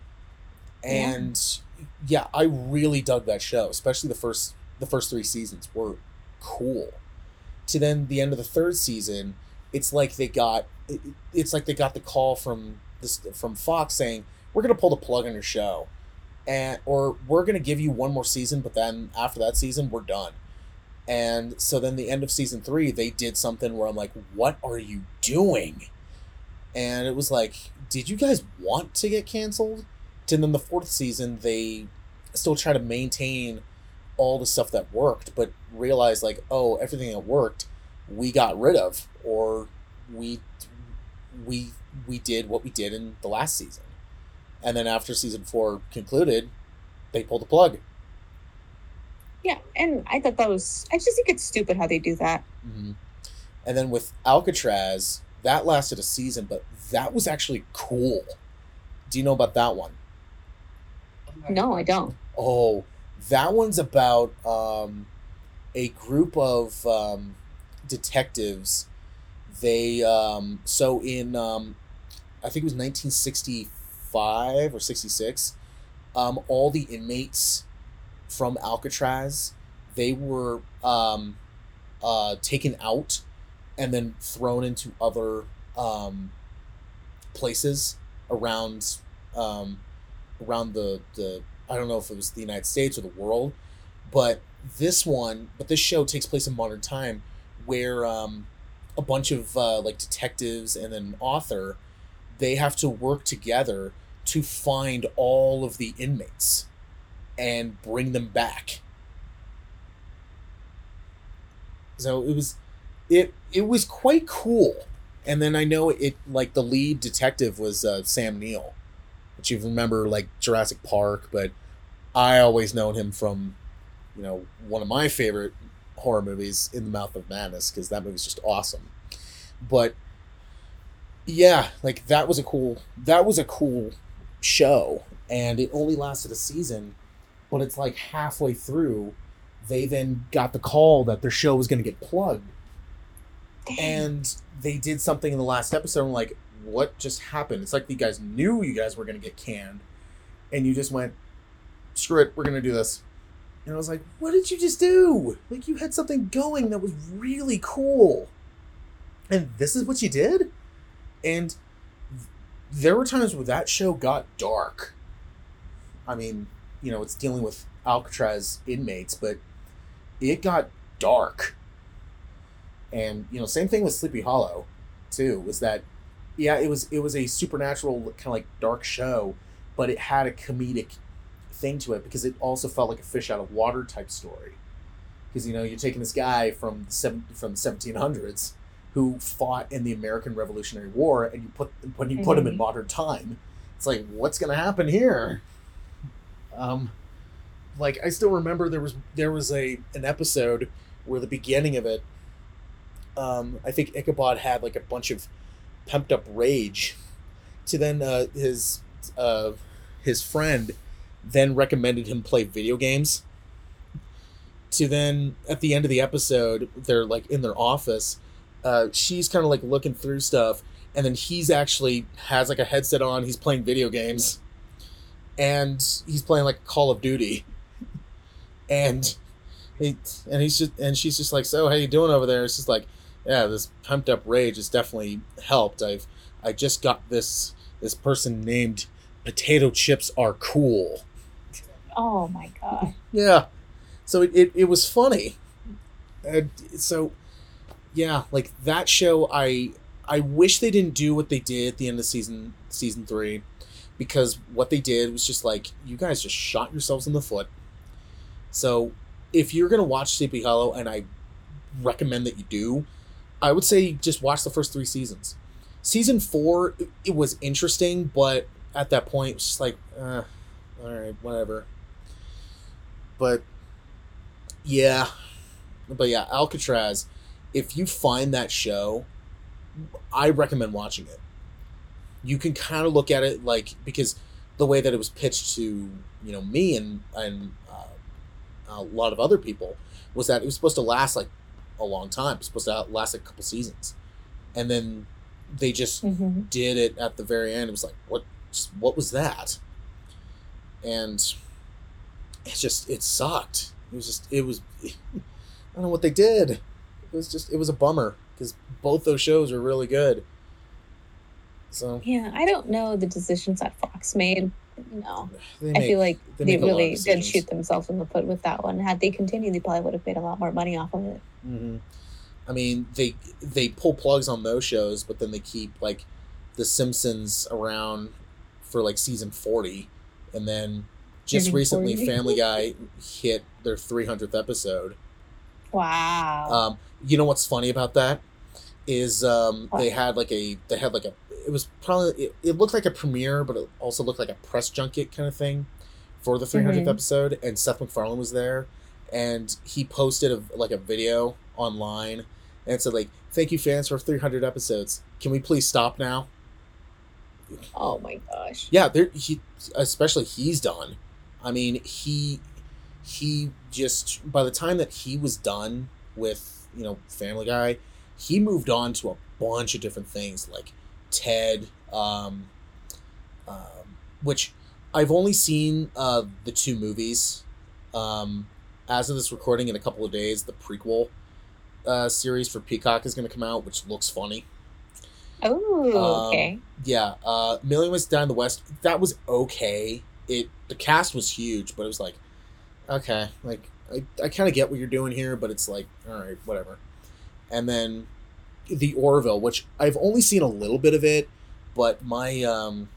and yeah, I really dug that show, especially the first the first three seasons were cool. To then the end of the third season, it's like they got it, it's like they got the call from this from Fox saying we're gonna pull the plug on your show and or we're gonna give you one more season, but then after that season, we're done. And so then the end of season three, they did something where I'm like, what are you doing? And it was like, did you guys want to get canceled? And then the fourth season, they still try to maintain all the stuff that worked, but realize like, oh, everything that worked, we got rid of, or we we we did what we did in the last season. And then after season four concluded, they pulled the plug. Yeah, and I thought that was. I just think it's stupid how they do that. hmm And then with Alcatraz, that lasted a season, but that was actually cool. Do you know about that one? No, I don't. Oh, that one's about um, a group of um, detectives. They um, so in um, I think it was 1965 or 66. Um, all the inmates from Alcatraz they were um, uh, taken out and then thrown into other um, places around um, around the the I don't know if it was the United States or the world, but this one, but this show takes place in modern time, where um, a bunch of uh, like detectives and an author, they have to work together to find all of the inmates, and bring them back. So it was, it it was quite cool. And then I know it like the lead detective was uh, Sam Neill, which you remember like Jurassic Park, but I always known him from, you know, one of my favorite horror movies, In the Mouth of Madness, because that movie's just awesome. But yeah, like that was a cool that was a cool show, and it only lasted a season, but it's like halfway through, they then got the call that their show was going to get plugged Dang. and they did something in the last episode. I'm like, what just happened? It's like you guys knew you guys were gonna get canned, and you just went, screw it, we're gonna do this. And I was like, what did you just do? Like you had something going that was really cool, and this is what you did. And there were times where that show got dark. I mean, you know, it's dealing with Alcatraz inmates, but it got dark and you know same thing with sleepy hollow too was that yeah it was it was a supernatural kind of like dark show but it had a comedic thing to it because it also felt like a fish out of water type story because you know you're taking this guy from the seven, from the 1700s who fought in the American Revolutionary War and you put when you put him in Mhm. modern time it's like what's going to happen here um like I still remember there was there was a an episode where the beginning of it um, I think Ichabod had like a bunch of pumped up rage. To then uh, his uh, his friend then recommended him play video games. To then at the end of the episode, they're like in their office. Uh, she's kind of like looking through stuff, and then he's actually has like a headset on. He's playing video games, and he's playing like Call of Duty, and. He, and he's just and she's just like so how you doing over there it's just like yeah, this pumped up rage has definitely helped. I've I just got this this person named Potato Chips Are Cool. Oh my god. Yeah, so it it, it was funny. And so yeah, like that show, I I wish they didn't do what they did at the end of season season three, because what they did was just like you guys just shot yourselves in the foot. So if you're gonna watch Sleepy Hollow, and I recommend that you do, I would say just watch the first three seasons. Season four, it, was interesting, but at that point, it was just like, uh, all right, whatever. But yeah, but yeah, Alcatraz. If you find that show, I recommend watching it. You can kind of look at it like because the way that it was pitched to you know me and and uh, a lot of other people was that it was supposed to last like a long time. It was supposed to last a couple seasons, and then they just hmm did it at the very end. It was like, what? What was that? And it just it sucked. It was just it was. I don't know what they did. It was just it was a bummer because both those shows are really good. So Yeah, I don't know the decisions that Fox made. You know, they I feel like they they, make a lot of really did shoot themselves in the foot with that one. Had they continued, they probably would have made a lot more money off of it. hmm I mean, they they pull plugs on those shows, but then they keep like The Simpsons around for like season forty, and then just recently, 40. Family Guy hit their three hundredth episode. Wow. Um, you know what's funny about that is um, they had like a they had like a it was probably it, it looked like a premiere, but it also looked like a press junket kind of thing for the 300th Mhm. episode, and Seth MacFarlane was there, and he posted a, like a video online, and said like, "Thank you, fans, for 300 episodes. Can we please stop now?" Oh my gosh. Yeah, there he, especially he's done. I mean, he he just by the time that he was done with you know Family Guy, he moved on to a bunch of different things like Ted, um, um, which I've only seen uh, the two movies. Um, as of this recording, in a couple of days, the prequel uh, series for Peacock is going to come out, which looks funny. Oh, okay. Yeah, uh, Million Ways Down in the West. That was okay. It the cast was huge, but it was like, okay, like I, I kind of get what you're doing here, but it's like, all right, whatever. And then the Orville, which I've only seen a little bit of it, but my um,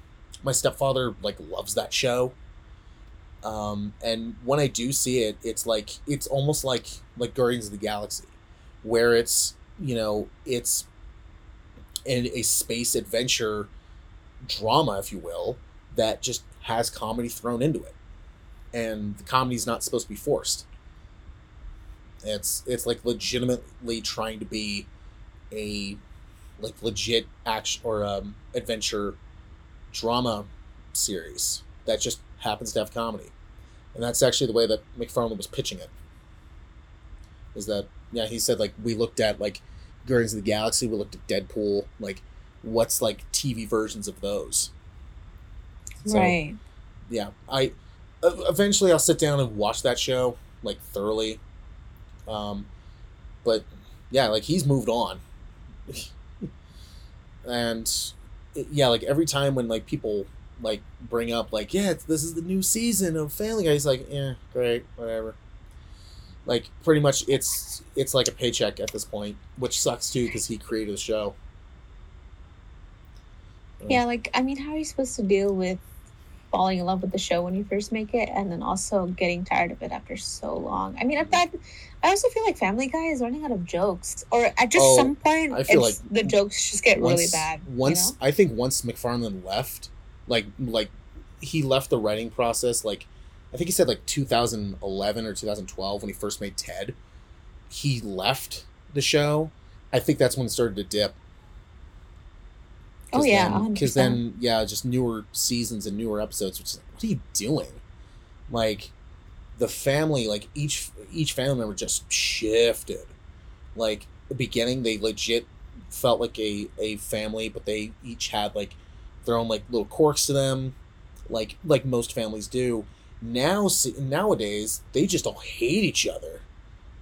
my stepfather like loves that show. Um, and when I do see it, it's like it's almost like like Guardians of the Galaxy, where it's you know it's in a space adventure drama, if you will, that just has comedy thrown into it, and the comedy's not supposed to be forced. It's it's like legitimately trying to be a like legit action or um, adventure drama series that just happens to have comedy, and that's actually the way that MacFarlane was pitching it. Is that yeah? He said like we looked at like Guardians of the Galaxy, we looked at Deadpool, like what's like TV versions of those. So, right. Yeah, I eventually I'll sit down and watch that show like thoroughly. Um, but yeah, like he's moved on, and it- yeah, like every time when like people like bring up like yeah, this is the new season of Family Guy, he's like yeah, great, whatever. Like pretty much, it's it's like a paycheck at this point, which sucks too because he created the show. Yeah, like I mean, how are you supposed to deal with falling in love with the show when you first make it, and then also getting tired of it after so long? I mean, at that, I also feel like Family Guy is running out of jokes, or at just Oh, some point, I feel it's, the jokes just get really bad. Once you know? I think once MacFarlane left, like like he left the writing process. Like I think he said like 2011 or 2012 when he first made Ted. He left the show. I think that's when it started to dip. Oh yeah, because 100%. then yeah, just newer seasons and newer episodes. Which is like, what are you doing? Like the family, like each each family member just shifted. Like the beginning, they legit felt like a a family, but they each had like their own like little quirks to them, like like most families do. Now nowadays, they just all hate each other,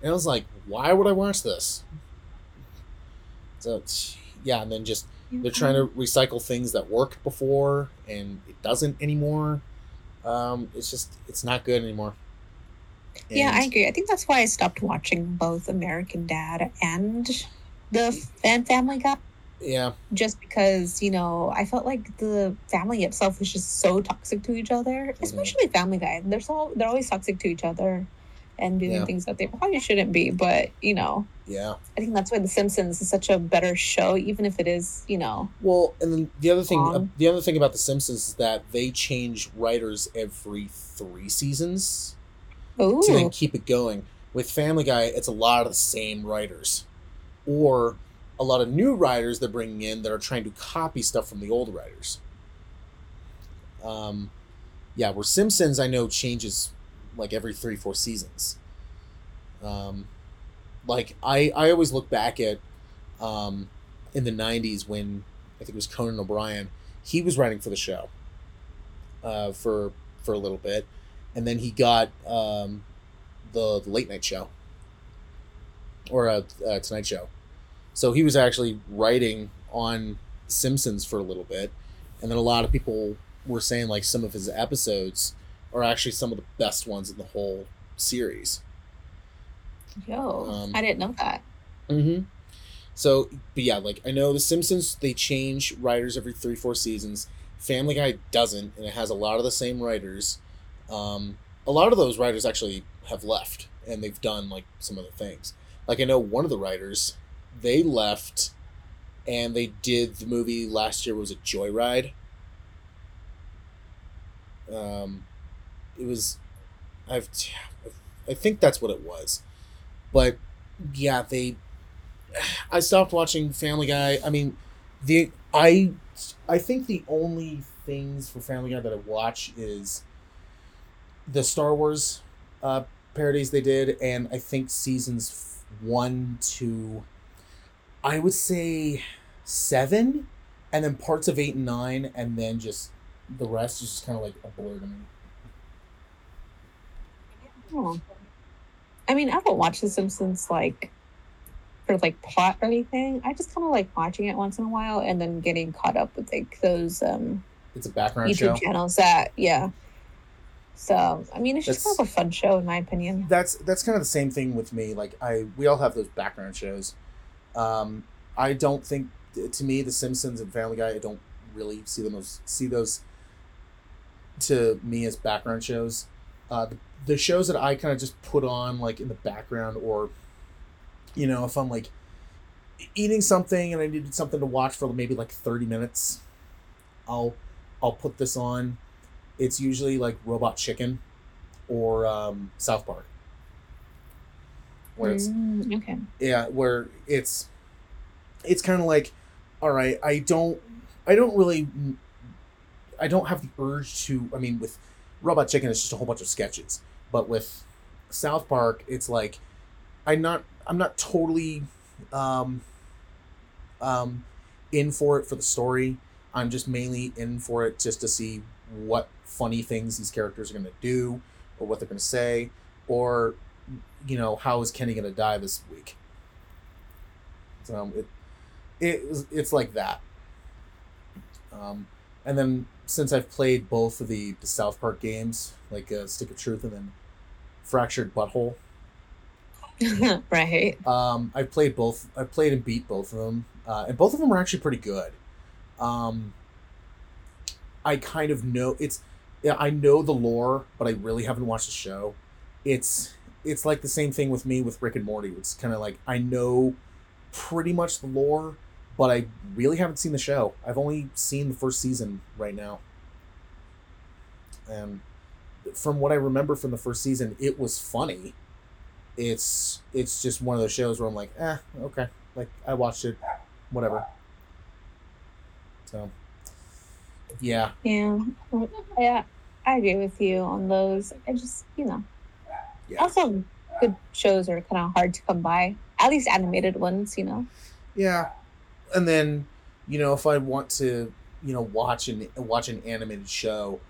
and I was like, why would I watch this? So yeah, and then just they're trying to recycle things that worked before and it doesn't anymore. Um, it's just it's not good anymore. Yeah, I agree. I think that's why I stopped watching both American Dad and the Fan Family Guy. yeah, just because you know I felt like the family itself was just so toxic to each other, Mm-hmm. especially Family Guy. They're so they're always toxic to each other, and doing Yeah. things that they probably shouldn't be. But you know, yeah. I think that's why The Simpsons is such a better show, even if it is you know. Well, and then the other thing, uh, the other thing about The Simpsons is that they change writers every three seasons Oh, to then keep it going. With Family Guy, it's a lot of the same writers, or a lot of new writers they're bringing in that are trying to copy stuff from the old writers. Um, yeah, where Simpsons I know changes like every three four seasons. Um, like I I always look back at, um, in the '90s when I think it was Conan O'Brien, he was writing for the show. Uh, for for a little bit, and then he got um, the, the late night show or a uh, uh, Tonight Show. So he was actually writing on Simpsons for a little bit, and then a lot of people were saying like some of his episodes are actually some of the best ones in the whole series. yo, um, I didn't know that. Mm-hmm. So, but yeah, like I know The Simpsons, they change writers every three, four seasons. Family Guy doesn't, and it has a lot of the same writers. Um, a lot of those writers actually have left, and they've done like some other things. Like I know one of the writers, they left, and they did the movie last year was a Joy Ride. Um, it was, I've, I think that's what it was, but yeah, they I stopped watching Family Guy. I mean, the I I think the only things for Family Guy that I watch is the Star Wars uh, parodies they did, and I think seasons one to I would say seven, and then parts of eight and nine, and then just the rest is just kind of like a blur to me. Oh. I mean, I don't watch The Simpsons like for like plot or anything. I just kind of like watching it once in a while and then getting caught up with like those um It's a background YouTube show. channels that yeah. So I mean, it's just kind of a fun show in my opinion. that's that's kind of the same thing with me like i we all have those background shows um i don't think to me the simpsons and family guy i don't really see them as see those to me as background shows uh the, the shows that i kind of just put on like in the background or you know if i'm like eating something and i needed something to watch for maybe like 30 minutes i'll i'll put this on it's usually like robot chicken or um, South Park, where it's Mm, okay. yeah, where it's it's kind of like, all right, I don't I don't really I don't have the urge to. I mean, with Robot Chicken, is just a whole bunch of sketches, but with South Park, it's like I'm not I'm not totally um, um, in for it for the story. I'm just mainly in for it just to see what funny things these characters are going to do or what they're going to say or you know how is kenny going to die this week? So it, it it's like that. Um, and then since i've played both of the, the south park games like uh, stick of truth and then fractured But Whole right. um, I've played both. I've played and beat both of them, uh, and both of them are actually pretty good. Um, I kind of know it's. Yeah, I know the lore, but I really haven't watched the show. It's it's like the same thing with me with Rick and Morty. It's kind of like I know pretty much the lore, but I really haven't seen the show. I've only seen the first season right now, and from what I remember from the first season, it was funny it's it's just one of those shows where I'm like, eh, okay, like I watched it, whatever. So, yeah, Yeah. Yeah. I agree with you on those. I just, you know, yeah, also good shows are kind of hard to come by. At least animated ones, you know. yeah. And then, you know, if I want to, you know, watch an watch an animated show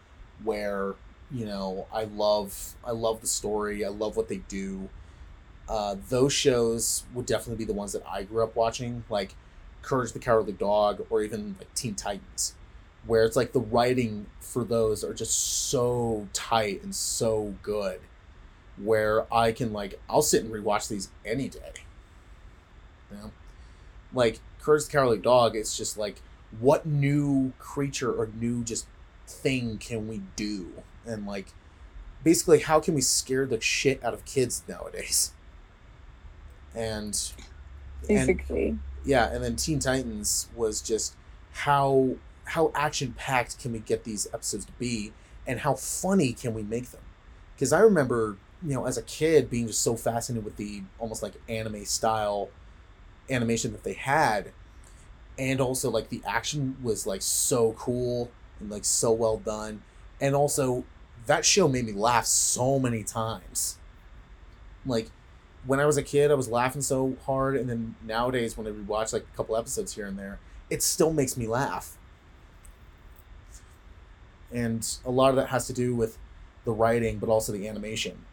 where you know I love I love the story, I love what they do. Uh, those shows would definitely be the ones that I grew up watching, like Courage the Cowardly Dog, or even like Teen Titans, where it's like the writing for those are just so tight and so good, where I can like I'll sit and rewatch these any day. You know, like The Cowardly Dog, it's just like what new creature or new just thing can we do, and like basically how can we scare the shit out of kids nowadays? And and Basically. yeah and then teen titans was just how how action packed can we get these episodes to be and how funny can we make them? Because i remember you know as a kid being just so fascinated with the almost like anime style animation that they had and also like the action was like so cool and like so well done. And also that show made me laugh so many times. Like when i was a kid i was laughing so hard and then nowadays when i rewatch like a couple episodes here and there it still makes me laugh. And a lot of that has to do with the writing but also the animation.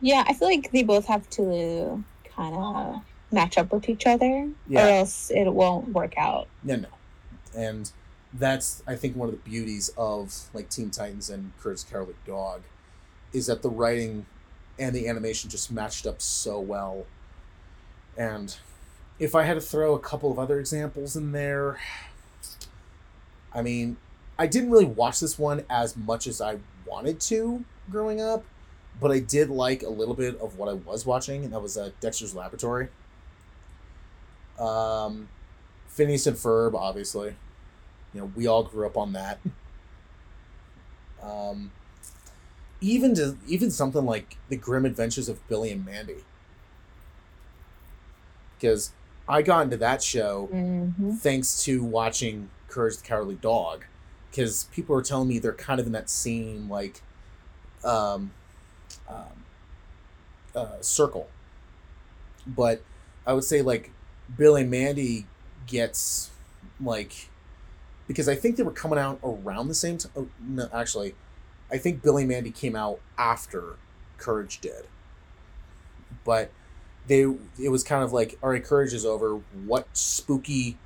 Yeah, I feel like they both have to kind of match up with each other, Yeah. or else it won't work out. No, no. And that's I think one of the beauties of like Teen Titans and the Cowardly Dog is that the writing and the animation just matched up so well. And if I had to throw a couple of other examples in there, I mean, I didn't really watch this one as much as I wanted to growing up, but I did like a little bit of what I was watching, and that was uh, Dexter's Laboratory. Um, Phineas and Ferb, obviously. You know, we all grew up on that. Um, even to even something like the Grim Adventures of Billy and Mandy. because I got into that show Mhm. thanks to watching Courage the Cowardly Dog, because people were telling me they're kind of in that same like, um, um, uh, circle. But I would say like Billy and Mandy gets like because I think they were coming out around the same time. Oh, no, actually, I think Billy and Mandy came out after Courage did. But they it was kind of like all right, Courage is over. What spooky,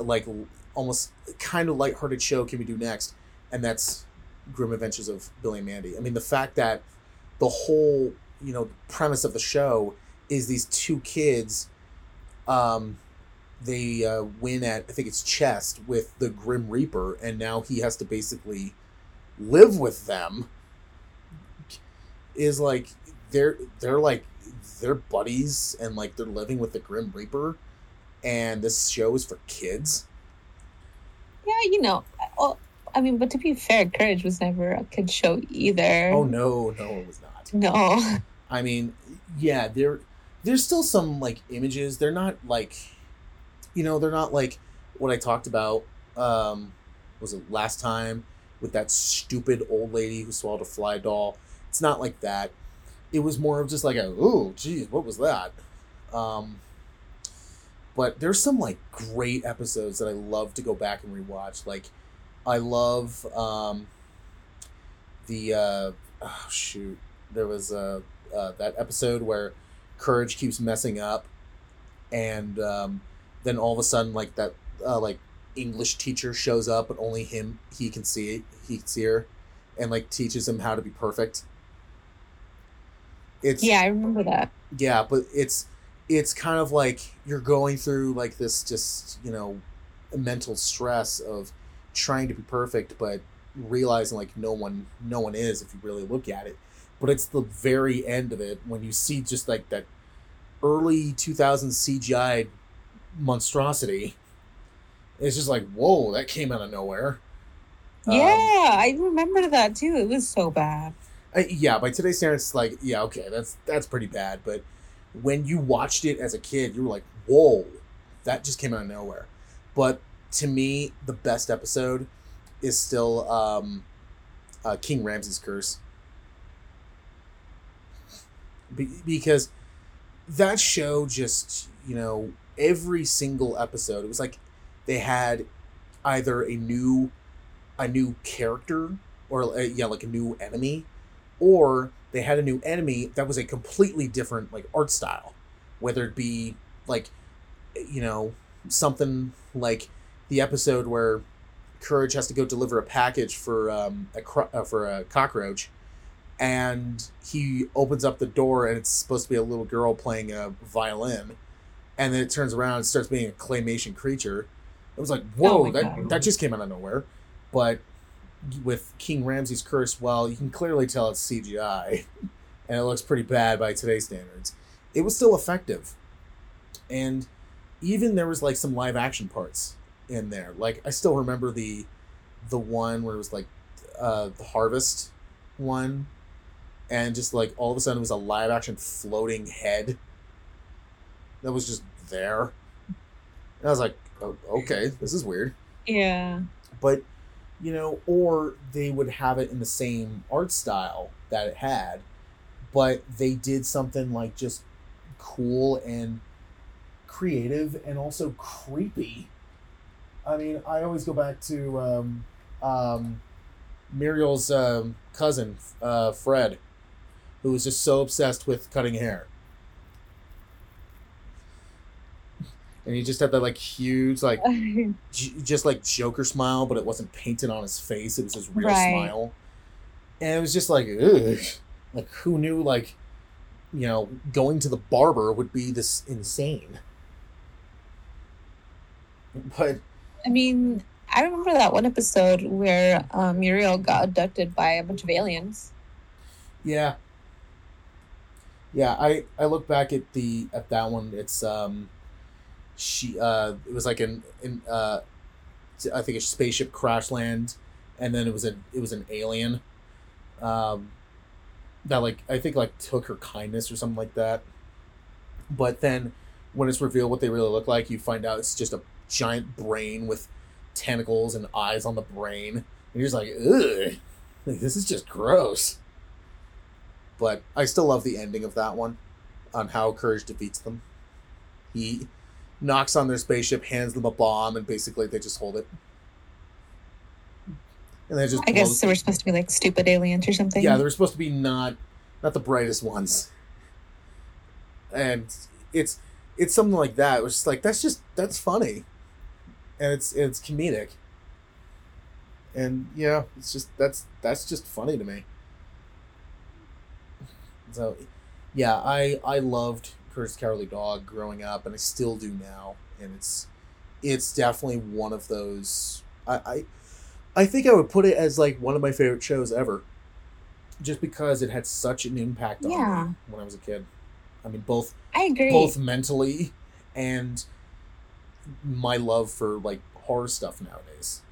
like almost kind of lighthearted show can we do next? And that's Grim Adventures of Billy and Mandy. I mean, the fact that the whole you know premise of the show is these two kids um they uh, win at i think it's chess with the grim reaper and now he has to basically live with them is like they're they're like they're buddies and like they're living with the grim reaper and this show is for kids Yeah, you know. I mean, but to be fair, Courage was never a kid show either. oh no no it was not No. I mean, yeah, there there's still some like images. They're not like you know, they're not like what I talked about um was it last time with that stupid old lady who swallowed a fly doll. It's not like that. It was more of just like a oh geez, what was that? Um but there's some like great episodes that I love to go back and rewatch. Like I love um the uh oh shoot there was uh, uh, that episode where courage keeps messing up and um, then all of a sudden like that uh, like english teacher shows up but only him he can see he can see her and like teaches him how to be perfect it's Yeah, I remember that. yeah but it's it's kind of like you're going through like this just you know mental stress of trying to be perfect but realizing like no one no one is if you really look at it but it's the very end of it when you see just like that early 2000 cgi monstrosity it's just like whoa that came out of nowhere Um, yeah, I remember that too. It was so bad. Yeah, by today's standards, it's like, yeah, okay, that's that's pretty bad. But when you watched it as a kid, you were like, whoa, that just came out of nowhere. But to me, the best episode is still um, uh, King Ramses' Curse. Be- because that show just, you know, every single episode, it was like they had either a new a new character or uh, yeah, like a new enemy or they had a new enemy that was a completely different like art style. Whether it be like you know something like the episode where courage has to go deliver a package for um a cro- uh, for a cockroach and he opens up the door and it's supposed to be a little girl playing a violin and then it turns around and starts being a claymation creature it was like whoa Oh that, God. that just came out of nowhere but with King Ramses' curse, well, you can clearly tell it's CGI, and it looks pretty bad by today's standards. It was still effective, and even there was like some live action parts in there. Like I still remember the the one where it was like uh, the harvest one, and just like all of a sudden it was a live action floating head that was just there. And I was like, oh, okay, this is weird Yeah. but you know or they would have it in the same art style that it had but they did something like just cool and creative and also creepy i mean i always go back to um, um, muriel's um, cousin uh, fred who was just so obsessed with cutting hair and he just had that like huge like j- just like Joker smile, but it wasn't painted on his face. It was his real Right. smile, and it was just like, ugh. like who knew like, you know, going to the barber would be this insane. But I mean, I remember that one episode where um, Muriel got abducted by a bunch of aliens. yeah, yeah, I I look back at the at that one. It's um, she uh, it was like an an uh, I think a spaceship crash land, and then it was a it was an alien, um, that like I think like took her kindness or something like that. But then when it's revealed what they really look like, you find out it's just a giant brain with tentacles and eyes on the brain, and you're just like, ugh, like, this is just gross. But I still love the ending of that one, on how Courage defeats them. He knocks on their spaceship, hands them a bomb, and basically they just hold it. And they just I guess they were supposed to be like stupid aliens or something. yeah, they were supposed to be not not the brightest ones. And it's it's something like that. It was just like that's just that's funny. And it's it's comedic. And yeah, it's just that's that's just funny to me. So yeah, I I loved Courage the Cowardly Dog growing up and I still do now. And it's it's definitely one of those I, I I think I would put it as like one of my favorite shows ever just because it had such an impact on Yeah. me when I was a kid. I mean, both I agree. both mentally and my love for like horror stuff nowadays.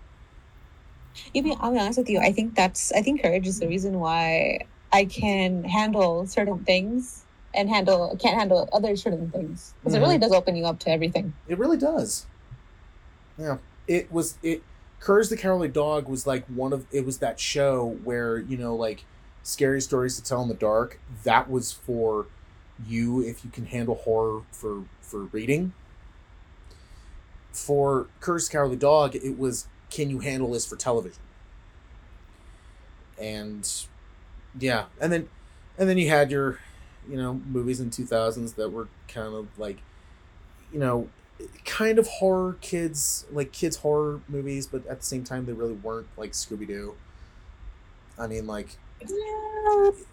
Even I'll be honest with you, I think that's I think courage is the reason why I can handle certain things and handle can't handle other certain things because Mhm. it really does open you up to everything. It really does. Yeah, it was it. Courage the Cowardly Dog was like one of it was that show where you know like scary stories to tell in the dark. That was for you if you can handle horror for for reading. For Courage the Cowardly Dog, it was can you handle this for television? And yeah, and then and then you had your you know movies in 2000s that were kind of like you know kind of horror kids like kids horror movies but at the same time they really weren't like scooby-doo. I mean like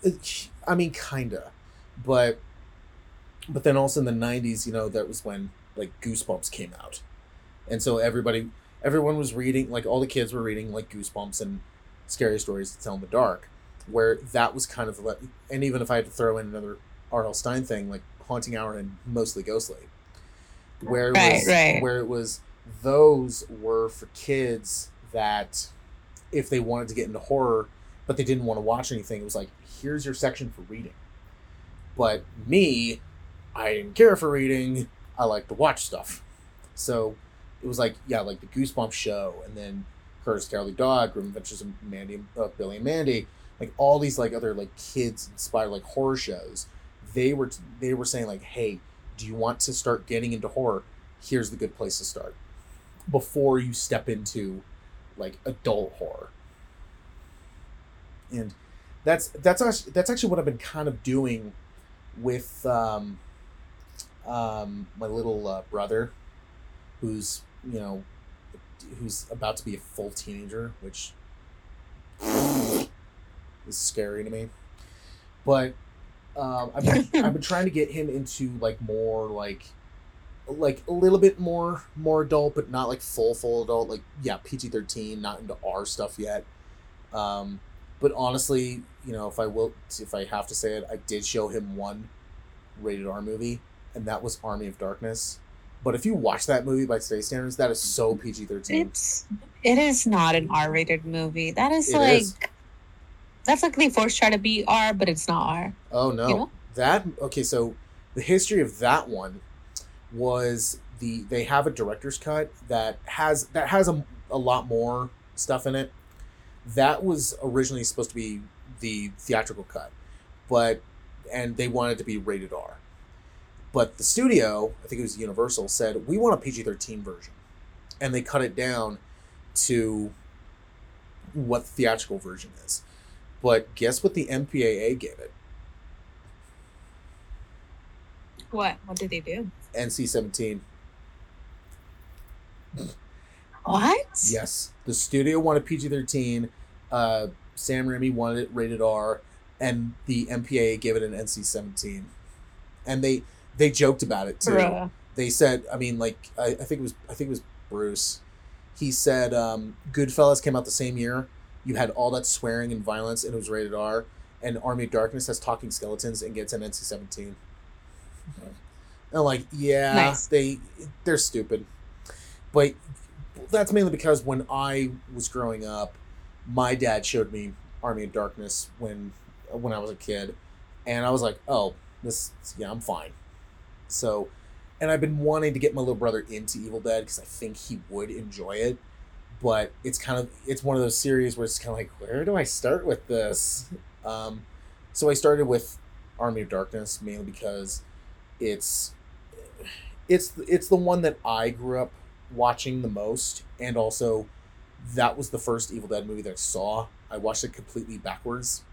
it- i mean kinda. But but then also in the 90s you know that was when like goosebumps came out. And so everybody everyone was reading like all the kids were reading like goosebumps and scary stories to tell in the dark where that was kind of like and even if i had to throw in another R.L. Stine thing like haunting hour and mostly ghostly where it Right, was right. where it was those were for kids that if they wanted to get into horror but they didn't want to watch anything it was like here's your section for reading but me i didn't care for reading i like to watch stuff so it was like yeah like the goosebumps show and then courage the cowardly dog grim adventures of mandy uh, billy and mandy like all these like other like kids inspired like horror shows they were they were saying like hey do you want to start getting into horror? Here's the good place to start. Before you step into like adult horror. And that's that's actually that's actually what i've been kind of doing with um um my little uh, brother who's you know who's about to be a full teenager which is scary to me. But um, I've, been, I've been trying to get him into like more like like a little bit more more adult but not like full full adult. Like yeah pg-13 not into r stuff yet. Um but honestly you know if i will if i have to say it i did show him one rated r movie and that was army of darkness. But if you watch that movie by today's standards that is so pg-13 It's it is not an R rated movie. That is It like is. That's like they forced try to be R, but it's not R. Oh no. You know? That okay, so the history of that one was the they have a director's cut that has that has a, a lot more stuff in it. That was originally supposed to be the theatrical cut. But and they wanted to be rated R. But the studio, I think it was Universal, said we want a PG-13 version. And they cut it down to what the theatrical version is. But guess what the MPAA gave it? What? What did they do? NC seventeen. What? Yes, the studio wanted PG thirteen. Uh, Sam Raimi wanted it rated R, and the MPAA gave it an NC seventeen. And they they joked about it too. Bruh. They said, I mean, like I, I think it was I think it was Bruce. He said, um, Goodfellas came out the same year. You had all that swearing and violence, and it was rated R. And Army of Darkness has talking skeletons and gets an NC seventeen. And like, yeah, Nice. they they're stupid, but that's mainly because when I was growing up, my dad showed me Army of Darkness when when I was a kid, and I was like, oh, this yeah, I'm fine. So and I've been wanting to get my little brother into Evil Dead because I think he would enjoy it. But it's kind of it's one of those series where it's kind of like, where do I start with this? Um, so I started with Army of Darkness mainly because it's it's it's the one that I grew up watching the most, and also that was the first Evil Dead movie that I saw. I watched it completely backwards,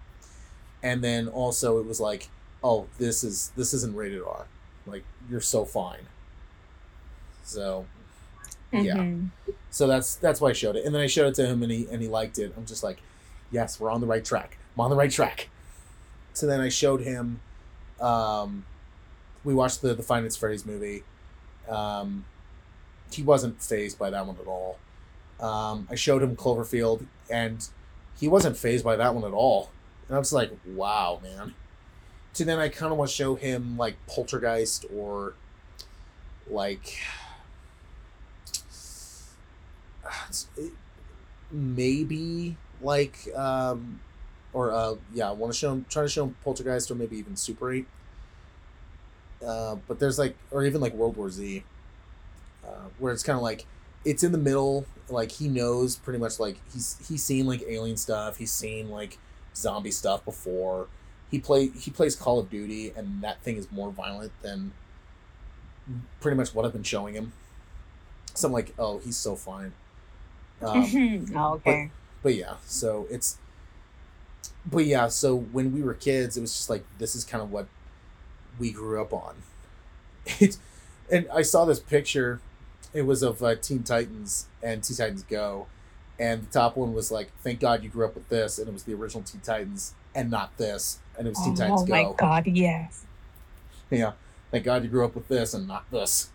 and then also it was like, oh, this is this isn't rated R. Like you're so fine. So Yeah. Mhm. so that's that's why I showed it, and then I showed it to him, and he and he liked it. I'm just like, yes, we're on the right track. I'm on the right track. So then I showed him. Um, we watched the the Nights Freddy's movie. Um, he wasn't phased by that one at all. Um, I showed him Cloverfield, and he wasn't phased by that one at all. And I was like, wow, man. So then I kind of want to show him like Poltergeist or like it- maybe like um or uh yeah i want to show him try to show him poltergeist or maybe even super 8 uh but there's like or even like world war z uh, where it's kind of like it's in the middle like he knows pretty much like he's he's seen like alien stuff he's seen like zombie stuff before. He play he plays call of duty and that thing is more violent than pretty much what i've been showing him. So i'm like oh he's so fine um, oh, okay. but yeah so it's but yeah so when we were kids it was just like this is kind of what we grew up on it and i saw this picture it was of uh, teen titans and teen titans go and the top one was like thank god you grew up with this and it was the original teen titans and not this and it was teen titans oh go Oh my god, yes. yeah thank god you grew up with this and not this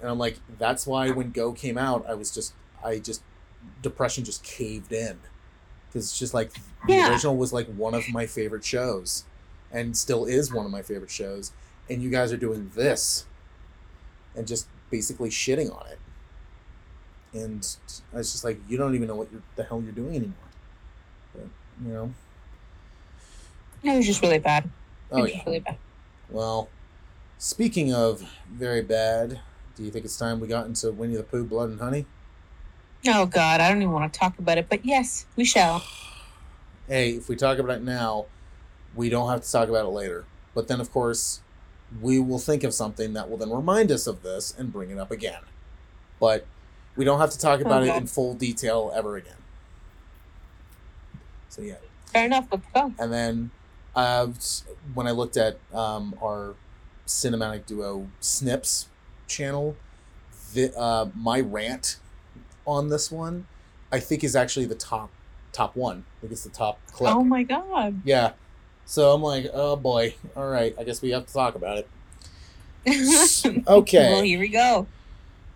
and i'm like that's why when go came out i was just i just depression just caved in because it's just like the Yeah. original was like one of my favorite shows and still is one of my favorite shows and you guys are doing this and just basically shitting on it and i was just like you don't even know what you're, the hell you're doing anymore but you know It was just really bad. It oh was yeah just really bad. Well, speaking of very bad, do you think it's time we got into Winnie the Pooh, Blood and Honey? Oh god, I don't even want to talk about it, but yes, we shall. Hey, if we talk about it now, we don't have to talk about it later. But then, of course, we will think of something that will then remind us of this and bring it up again. But we don't have to talk about it in full detail ever again. So, yeah. Fair enough, let's go. And then uh, when I looked at um, our cinematic duo Snips channel, the, uh, my rant on this one, I think is actually the top top one. I think it's the top clip. Oh my god. Yeah. So I'm like, oh boy. All right. I guess we have to talk about it. Okay. Well, here we go.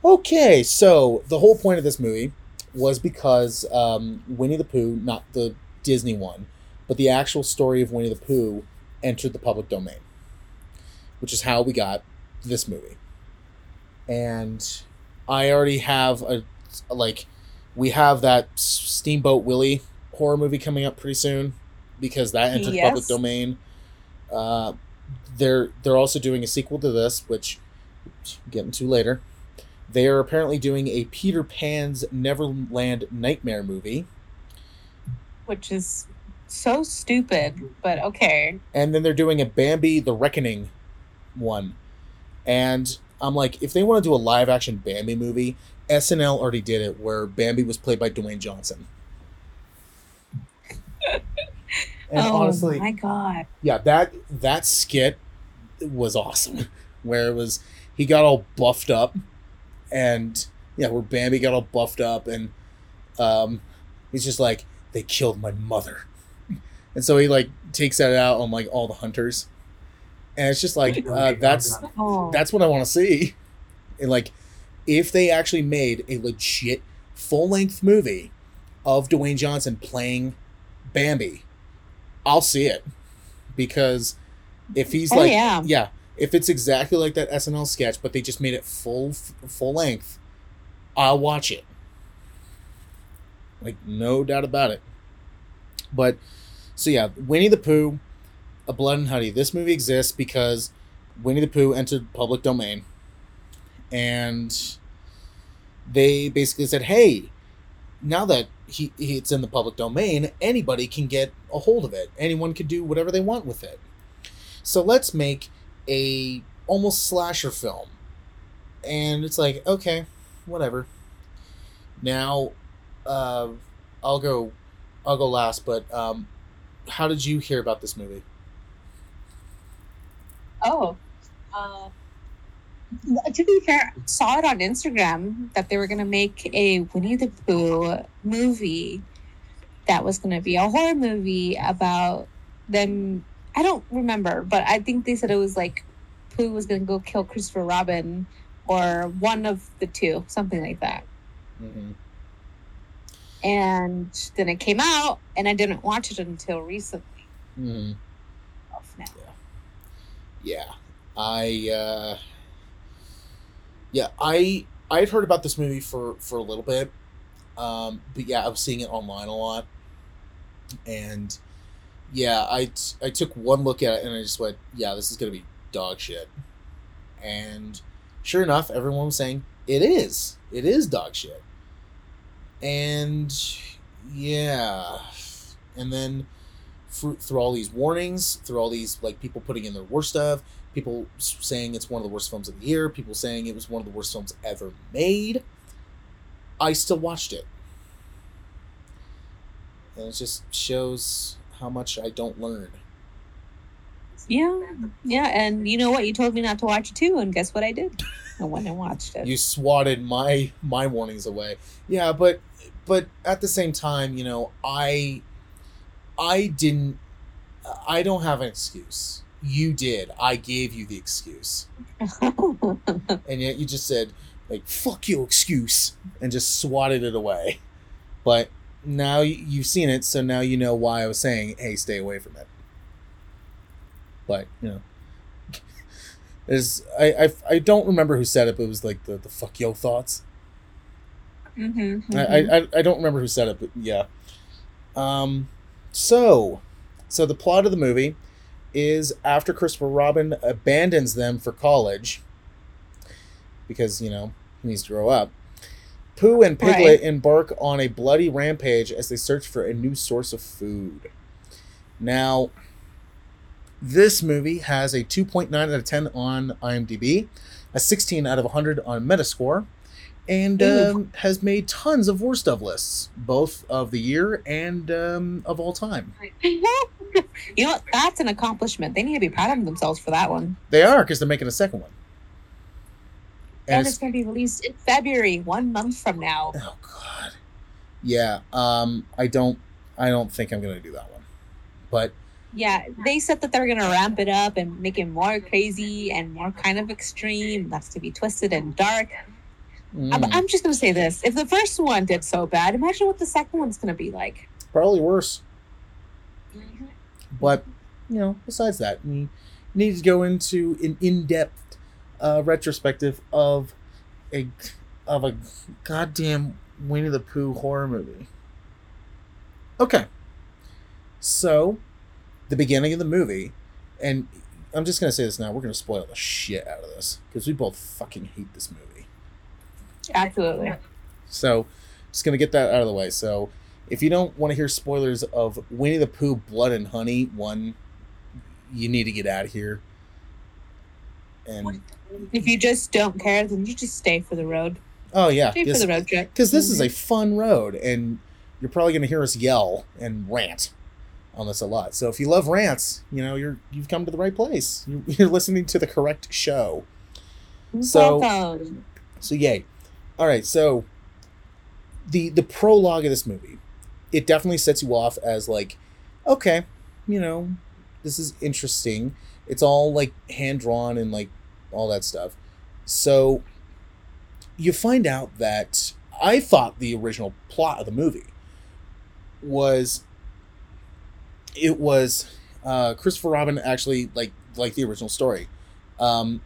Okay, so the whole point of this movie was because um, Winnie the Pooh, not the Disney one, but the actual story of Winnie the Pooh entered the public domain, which is how we got this movie. And I already have a like, we have that Steamboat Willie horror movie coming up pretty soon because that entered public domain. Uh, they're they're also doing a sequel to this, which we'll get into later. They are apparently doing a Peter Pan's Neverland Nightmare movie, Which is so stupid, but okay. and then they're doing a Bambi the Reckoning one. And I'm like, if they want to do a live action Bambi movie, SNL already did it, where Bambi was played by Dwayne Johnson. and oh honestly, my god. yeah, that that skit was awesome. Where it was he got all buffed up and yeah, where Bambi got all buffed up and um he's just like, They killed my mother. And so he like takes that out on like all the hunters. And it's just like uh, that's Oh. that's what I want to see. And like, if they actually made a legit full length movie of Dwayne Johnson playing Bambi, I'll see it because if he's Oh, like, yeah. if it's exactly like that SNL sketch, but they just made it full full length, I'll watch it. Like no doubt about it. But so yeah, Winnie the Pooh, A Blood and Honey. This movie exists because Winnie the Pooh entered public domain and they basically said, "Hey, now that he, he it's in the public domain, anybody can get a hold of it. Anyone can do whatever they want with it. So let's make a almost slasher film." And it's like, okay, whatever. Now, uh, I'll go, I'll go last. But um, how did you hear about this movie? Oh, uh, to be fair, saw it on Instagram that they were gonna make a Winnie the Pooh movie that was gonna be a horror movie about them. I don't remember, but I think they said it was like Pooh was gonna go kill Christopher Robin or one of the two, something like that. Mm-hmm. And then it came out, and I didn't watch it until recently. Off now. Yeah, I. Uh, yeah, I I'd heard about this movie for for a little bit, um, but yeah, I was seeing it online a lot, and yeah, I t- I took one look at it and I just went, yeah, this is gonna be dog shit, and sure enough, everyone was saying it is, it is dog shit, and yeah, and then through, through all these warnings, through all these like people putting in their worst stuff, people saying it's one of the worst films of the year, people saying it was one of the worst films ever made. I still watched it. And it just shows how much I don't learn. Yeah, yeah, and you know what? You told me not to watch it too, and guess what I did? I went and watched it. You swatted my my warnings away. Yeah, but but at the same time, you know, I I didn't I don't have an excuse. You did. I gave you the excuse. and yet you just said like fuck your excuse and just swatted it away but now you've seen it so now you know why i was saying hey stay away from it but you know is I, I i don't remember who said it but it was like the, the fuck yo thoughts mm-hmm, I, I i don't remember who said it but yeah um so so the plot of the movie is after christopher robin abandons them for college because you know he needs to grow up. Pooh and Piglet Right. embark on a bloody rampage as they search for a new source of food. Now, this movie has a 2.9 out of 10 on IMDb, a 16 out of 100 on Metascore, and um, has made tons of worst of lists, both of the year and um, of all time. you know what? That's an accomplishment. They need to be proud of themselves for that one. They are because they're making a second one. And And it's going to be released in February, one month from now. Oh god. Yeah, um I don't I don't think I'm going to do that one. But Yeah, they said that they're going to ramp it up and make it more crazy and more kind of extreme. That's to be twisted and dark. I'm, mm, I'm just going to say this: if the first one did so bad, imagine what the second one's going to be like. probably worse. But you know, besides that, we need to go into an in-depth uh, retrospective of a of a goddamn Winnie the Pooh horror movie. Okay. So, the beginning of the movie, and I'm just gonna say this now, we're gonna spoil the shit out of this because we both fucking hate this movie. Absolutely. So, just gonna get that out of the way. So, if you don't want to hear spoilers of Winnie the Pooh, Blood and Honey, one, you need to get out of here. And If you just don't care, then you just stay for the road. oh yeah, Stay for the road trip. because this is mm-hmm. a fun road, and you're probably gonna hear us yell and rant on this a lot. So if you love rants, you know you're you've come to the right place. You- You're listening to the correct show. So- Welcome. So yay. All right, so the the prologue of this movie, it definitely sets you off as like, okay, you know, this is interesting. It's all like hand drawn and like all that stuff. So you find out that I thought the original plot of the movie was it was uh, Christopher Robin actually like like the original story. Um,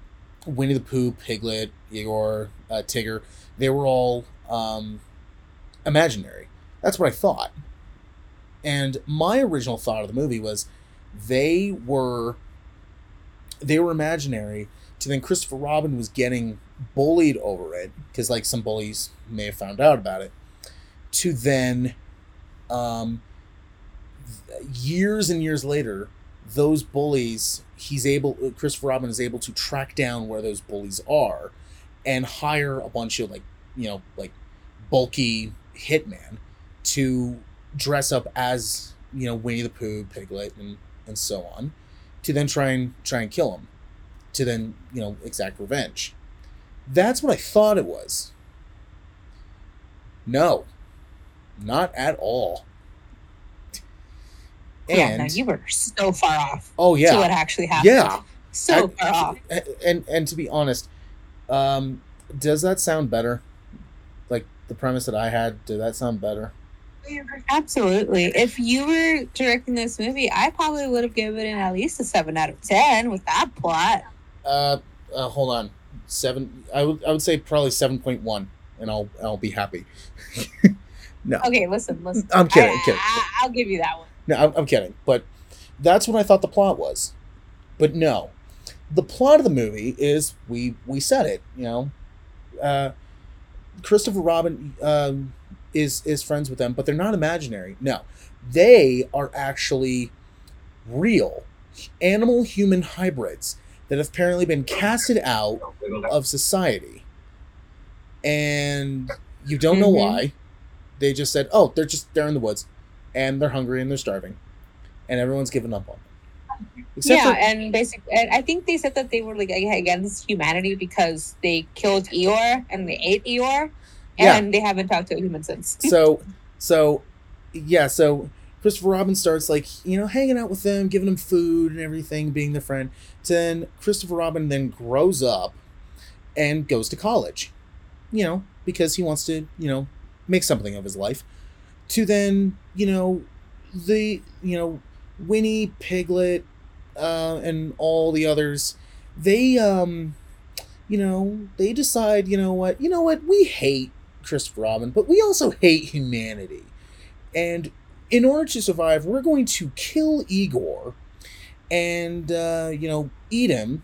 Winnie the Pooh, Piglet, Igor, uh, Tigger, they were all um, imaginary. That's what I thought. And my original thought of the movie was they were they were imaginary to then Christopher Robin was getting bullied over it because like some bullies may have found out about it to then um years and years later those bullies he's able christopher robin is able to track down where those bullies are and hire a bunch of like you know like bulky hitman to dress up as you know winnie the pooh piglet and and so on to then try and try and kill him to then you know exact revenge. That's what i thought it was. No. Not at all. Yeah, no, and you were so far off oh to yeah what actually happened. yeah. So I- far off. and and to be honest um does that sound better like the premise that i had did that sound better Absolutely. If you were directing this movie, I probably would have given it at least a seven out of ten with that plot. uh, uh hold on seven i would i would say probably 7.1 and i'll i'll be happy no Okay, listen, listen. i'm kidding I'm I, kidding I, I'll give you that one. no I'm, I'm kidding but that's what i thought the plot was but no the plot of the movie is we we said it you know. Uh christopher robin um is is friends with them but they're not imaginary. No. They are actually real animal human hybrids that have apparently been casted out of society. And you don't know Mhm. why. They just said oh they're just they're in the woods and they're hungry and they're starving and everyone's given up on them except yeah, for and basically, and I think they said that they were like against humanity because they killed Eeyore and they ate Eeyore, Yeah. and they haven't talked to a human since. so so yeah so christopher robin starts like you know hanging out with them giving them food and everything being their friend then christopher robin then grows up and goes to college you know because he wants to you know make something of his life to then you know the you know winnie piglet uh, and all the others they um you know they decide you know what you know what we hate Christopher Robin, but we also hate humanity. And in order to survive, we're going to kill Igor and, uh, you know, eat him.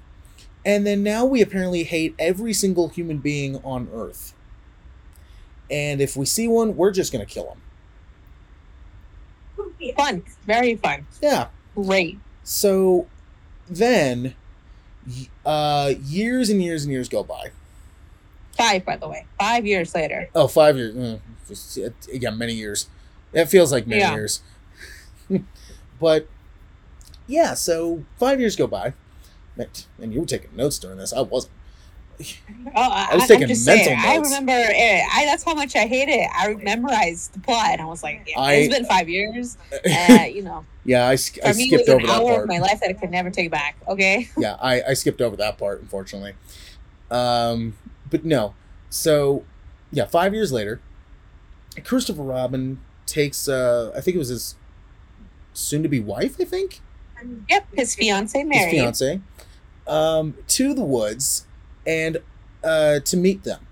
And then now we apparently hate every single human being on Earth. And if we see one, we're just going to kill him. Fun, very fun, Yeah. great. So then, uh, years and years and years go by. Five, by the way, five years later. Oh, five years. Mm, just- yeah, many years. It feels like many Yeah. years. but yeah, so five years go by. And you were taking notes during this. I wasn't. Oh, I, I was taking mental saying, I remember it. I that's how much I hate it. I memorized the plot, and I was like, yeah, I- "It's been five years." Uh, you know, yeah, I, sk- I me, skipped over that hour part. of my life that I could never take back. Okay. yeah, I, I skipped over that part, unfortunately. Um, but no. So, yeah, five years later, Christopher Robin takes, uh, I think it was his soon to be wife, I think? Yep, his fiance his married. fiance, um, to the woods and uh, to meet them.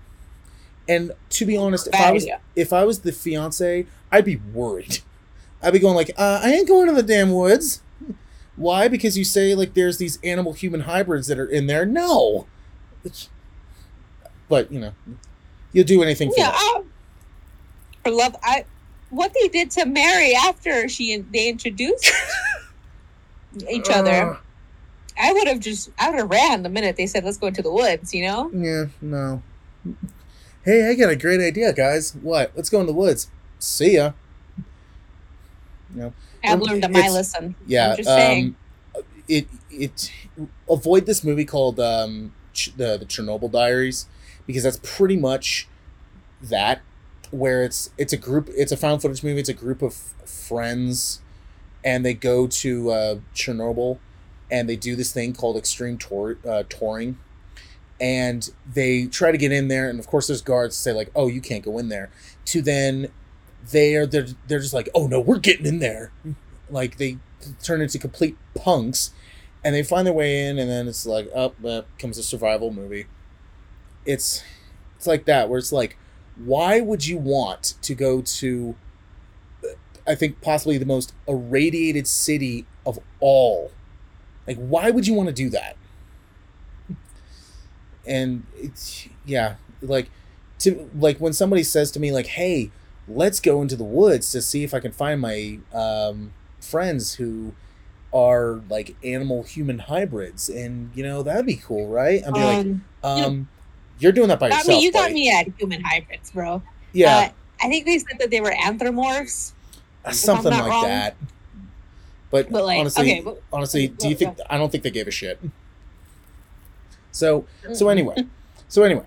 And to be honest, if I was idea. if I was the fiance, I'd be worried. I'd be going like, uh, I ain't going to the damn woods. Why? Because you say like there's these animal human hybrids that are in there. No. It's- but you know, you'll do anything for Yeah, love. um, for love, I what they did to Mary after she they introduced each other. I would have just I would have ran the minute they said let's go into the woods. You know. yeah, no. Hey, I got a great idea, guys. What? Let's go in the woods. See ya. You know, I've Um, learned my lesson. yeah. I'm just saying. Um, it it avoid this movie called um Ch- the the Chernobyl Diaries because that's pretty much that where it's it's a group it's a found footage movie it's a group of friends and they go to uh, Chernobyl and they do this thing called extreme tour uh, touring. And they try to get in there and of course there's guards say like oh you can't go in there to then they're they're, they're just like oh no we're getting in there. Like they turn into complete punks and they find their way in and then it's like up oh, comes a survival movie. It's it's like that where it's like why would you want to go to i think possibly the most irradiated city of all like why would you want to do that and it's yeah, like to like when somebody says to me like, "Hey, let's go into the woods to see if I can find my um, friends who are like animal human hybrids," and you know that'd be cool, right? I'd be like, Um, um, "You're doing that by got yourself." me, you got buddy." me at human hybrids, bro. Yeah, Uh, I think they said that they were anthropomorphs. something like wrong. that. But, But like, honestly, okay, but, honestly, do you think? I don't think they gave a shit. So so anyway, so anyway,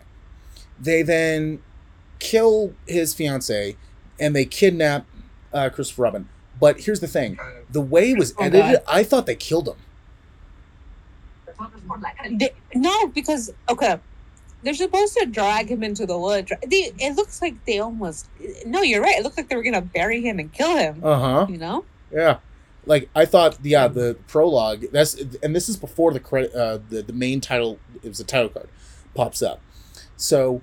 they then kill his fiance and they kidnap uh, Christopher Robin. But here's the thing: the way it was Oh, edited, God. I thought they killed him. They, no, because okay, they're supposed to drag him into the woods. They, it looks like they almost. No, you're right. It looked like they were gonna bury him and kill him. Uh huh. You know? Yeah. Like I thought, yeah, the prologue. That's and this is before the credit. Uh, the the main title. It was a title card, pops up. So,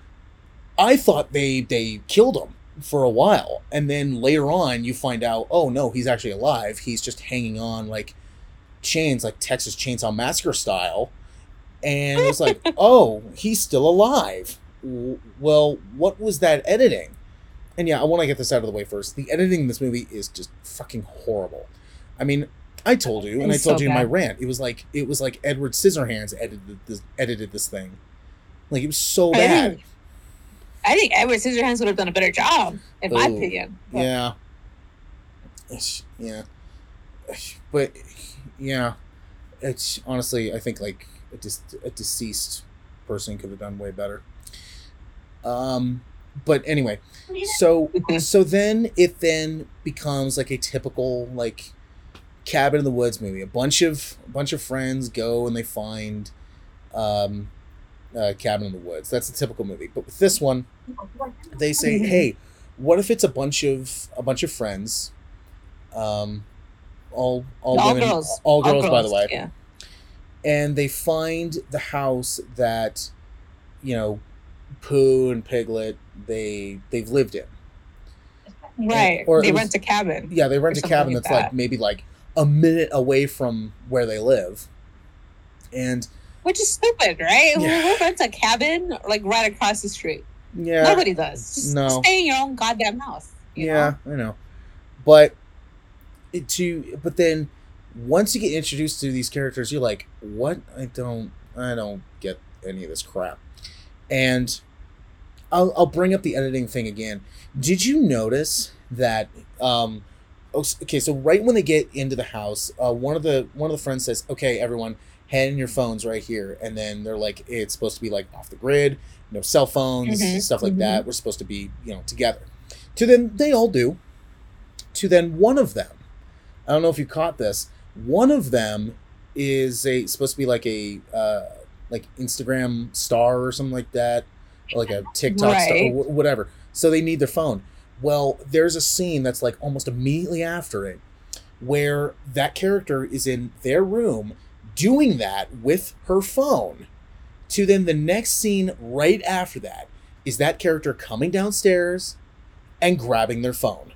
I thought they they killed him for a while, and then later on you find out, oh no, he's actually alive. He's just hanging on like chains, like Texas Chainsaw Massacre style, and it's like, oh, he's still alive. W- Well, what was that editing? And yeah, I want to get this out of the way first. The editing in this movie is just fucking horrible. I mean, I told you, and I told so you in my rant. It was like it was like Edward Scissorhands edited this edited this thing. Like it was so I bad. think, I think Edward Scissorhands would have done a better job, in my opinion. But- Yeah. Yeah. But yeah, it's honestly I think like a, dis- a deceased person could have done way better. Um, but anyway, so so then it then becomes like a typical like cabin in the woods movie. A bunch of a bunch of friends go and they find um uh, cabin in the woods. That's a typical movie. But with this one, they say, "Hey, what if it's a bunch of a bunch of friends, um, all all, all women, girls. all girls, by the way, Yeah. and they find the house that, you know, Pooh and Piglet they they've lived in. Right. or they it was- rent a cabin. Yeah, they rent a cabin like that's like maybe like a minute away from where they live, and Which is stupid, right? Yeah. Who rents a cabin like right across the street? yeah, Nobody does. Just No. stay in your own goddamn house. you yeah, know? I know, but it to but then once you get introduced to these characters, you're like, what? I don't, I don't get any of this crap, and I'll I'll bring up the editing thing again. Did you notice that? Um, okay, so right when they get into the house, uh, one of the one of the friends says, "Okay, everyone, hand in your phones right here," and then they're like, "It's supposed to be like off the grid, no cell phones, Mhm, stuff like mhm. that. We're supposed to be, you know, together." To then they all do. To then one of them, I don't know if you caught this. One of them is a supposed to be like a uh, like Instagram star or something like that, or like a TikTok star or whatever. So they need their phone. Well, there's a scene that's like almost immediately after it where that character is in their room doing that with her phone. To then the next scene right after that is that character coming downstairs and grabbing their phone.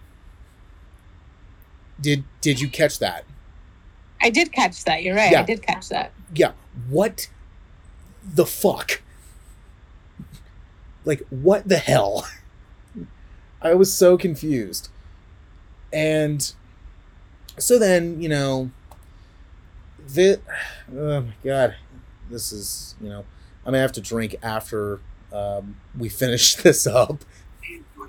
Did did you catch that? I did catch that. You're right. Yeah. I did catch that. Yeah. What the fuck? Like what the hell? I was so confused. And so then, you know, the oh my god, this is, you know, I'm gonna have to drink after um, we finish this up.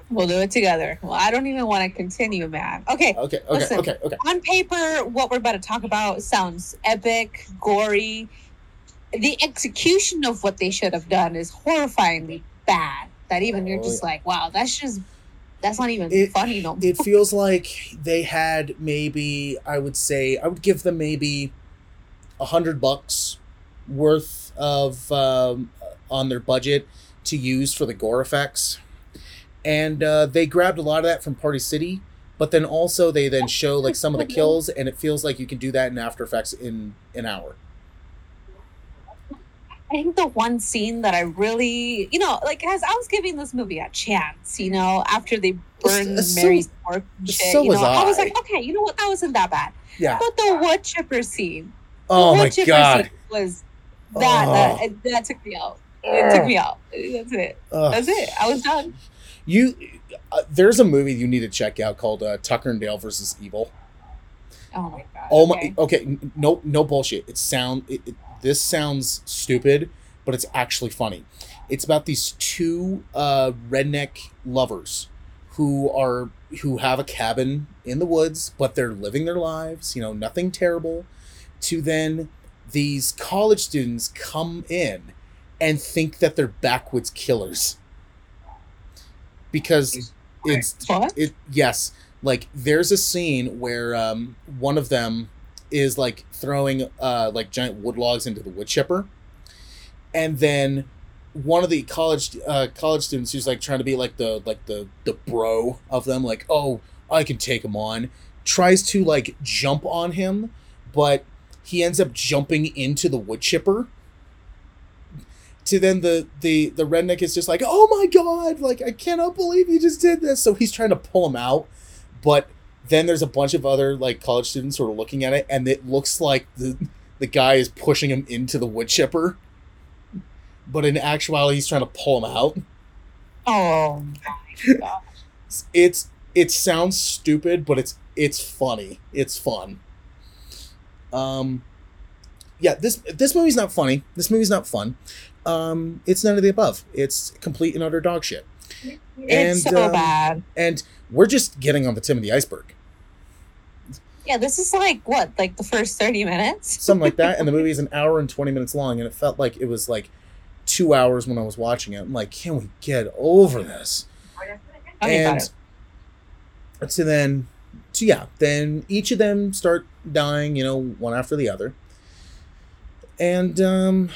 We'll do it together. Well, I don't even want to continue, man. Okay. Okay, okay, Listen. okay, okay. On paper, what we're about to talk about sounds epic, gory. The execution of what they should have done is horrifyingly bad. That even you're Oh, just like, wow, that's just that's not even It- funny no it feels like they had maybe I would say I would give them maybe a hundred bucks worth of um, on their budget to use for the gore effects, and uh, they grabbed a lot of that from Party City. But then also they then show like some of the kills, and it feels like you can do that in After Effects in an hour. I think the one scene that I really, you know, like as I was giving this movie a chance, you know, after they burned So- Mary's and shit, so you know, was I. was like, okay, you know what, that wasn't that bad. Yeah. But the wood chipper scene, Oh the my chipper god. scene was that, Oh. that that took me out. It took me out. That's it. Ugh. That's it. I was done. You, uh, there's a movie you need to check out called uh, Tucker and Dale versus Evil. Oh my god. Oh my, okay. okay, no, no bullshit. It sound, it, it, this sounds stupid, but it's actually funny. It's about these two uh, redneck lovers who are who have a cabin in the woods, but they're living their lives. You know, nothing terrible. To then these college students come in and think that they're backwoods killers because it's What? it yes like there's a scene where um one of them is like throwing uh like giant wood logs into the wood chipper. And then one of the college uh college students who's like trying to be like the like the the bro of them like oh i can take him on tries to like jump on him but he ends up jumping into the wood chipper. To then the the the redneck is just like oh my god like i cannot believe you just did this. So he's trying to pull him out but then there's a bunch of other like college students sort of looking at it and it looks like the the guy is pushing him into the wood chipper. But in actuality he's trying to pull him out. Oh my god. it's it sounds stupid but it's it's funny. It's fun. Um yeah this this movie's not funny. This movie's not fun. Um it's none of the above. It's complete and utter dog shit. It's And, so um, bad. and we're just getting on the tip of the iceberg Yeah, this is like what, like the first thirty minutes? something like that and the movie is an hour and 20 minutes long and it felt like it was like two hours when i was watching it. I'm like can we get over this? About and so then so yeah then each of them start dying you know one after the other. And um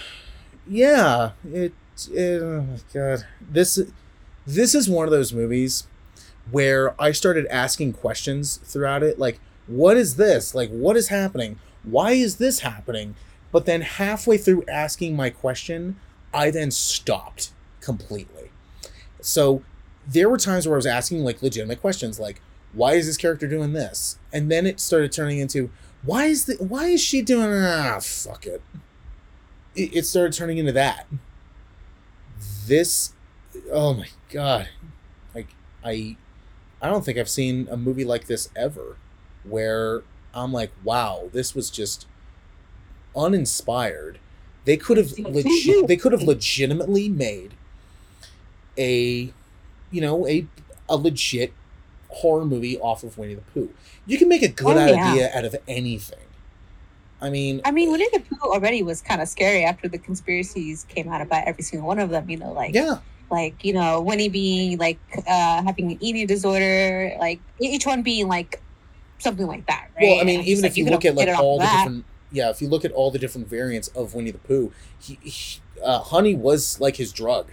yeah it, it oh my god. This this is one of those movies where i started asking questions throughout it like what is this? Like what is happening? Why is this happening? But then halfway through asking my question i then stopped completely. So there were times where I was asking like legitimate questions, like why is this character doing this, and then it started turning into why is the why is she doing ah fuck it. It, it started turning into that. This, oh my god, like I, I don't think I've seen a movie like this ever, where I'm like, wow, this was just uninspired. They could have legit, they could have legitimately made a you know a a legit horror movie off of Winnie the Pooh. You can make a good Oh, yeah. idea out of anything. I mean, I mean, Winnie the Pooh already was kind of scary after the conspiracies came out about every single one of them. You know, like yeah, like you know Winnie being like uh having an eating disorder, like each one being like something like that. Right? well, I mean, even if you couldn't look at like all the that. different, yeah, if you look at all the different variants of Winnie the Pooh, he, he uh, Honey was like his drug.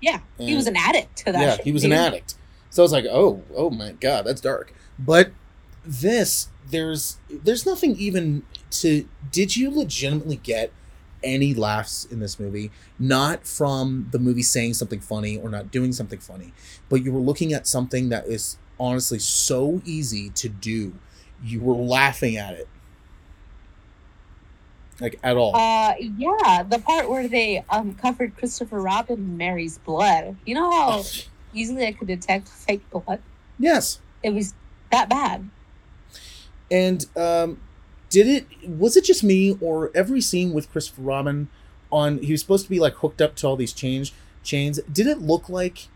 yeah, he was an addict to that. yeah, shit, he was an addict. So I was like, oh, oh my god, that's dark. But this, there's, there's nothing even to. Did you legitimately get any laughs in this movie? Not from the movie saying something funny or not doing something funny, but you were looking at something that is honestly so easy to do. You were laughing at it, like at all. Uh, yeah, the part where they uncovered Christopher Robin and Mary's blood. You know how easily I could detect fake blood? yes. It was that bad. And um, did it? Was it just me, or every scene with Christopher Robin on? He was supposed to be like hooked up to all these chains. Chains. Did it look like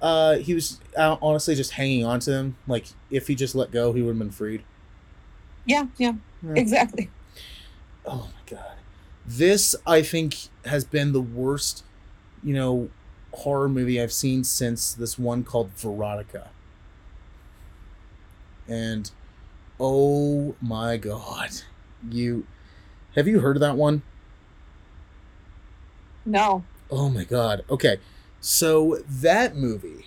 uh, he was uh, honestly just hanging on to them? Like if he just let go, he would have been freed. Yeah, yeah, Yeah. exactly. Oh my god, this I think has been the worst, you know, horror movie I've seen since this one called Verotica. And oh my god, you have you heard of that one? No. Oh my god. Okay. So that movie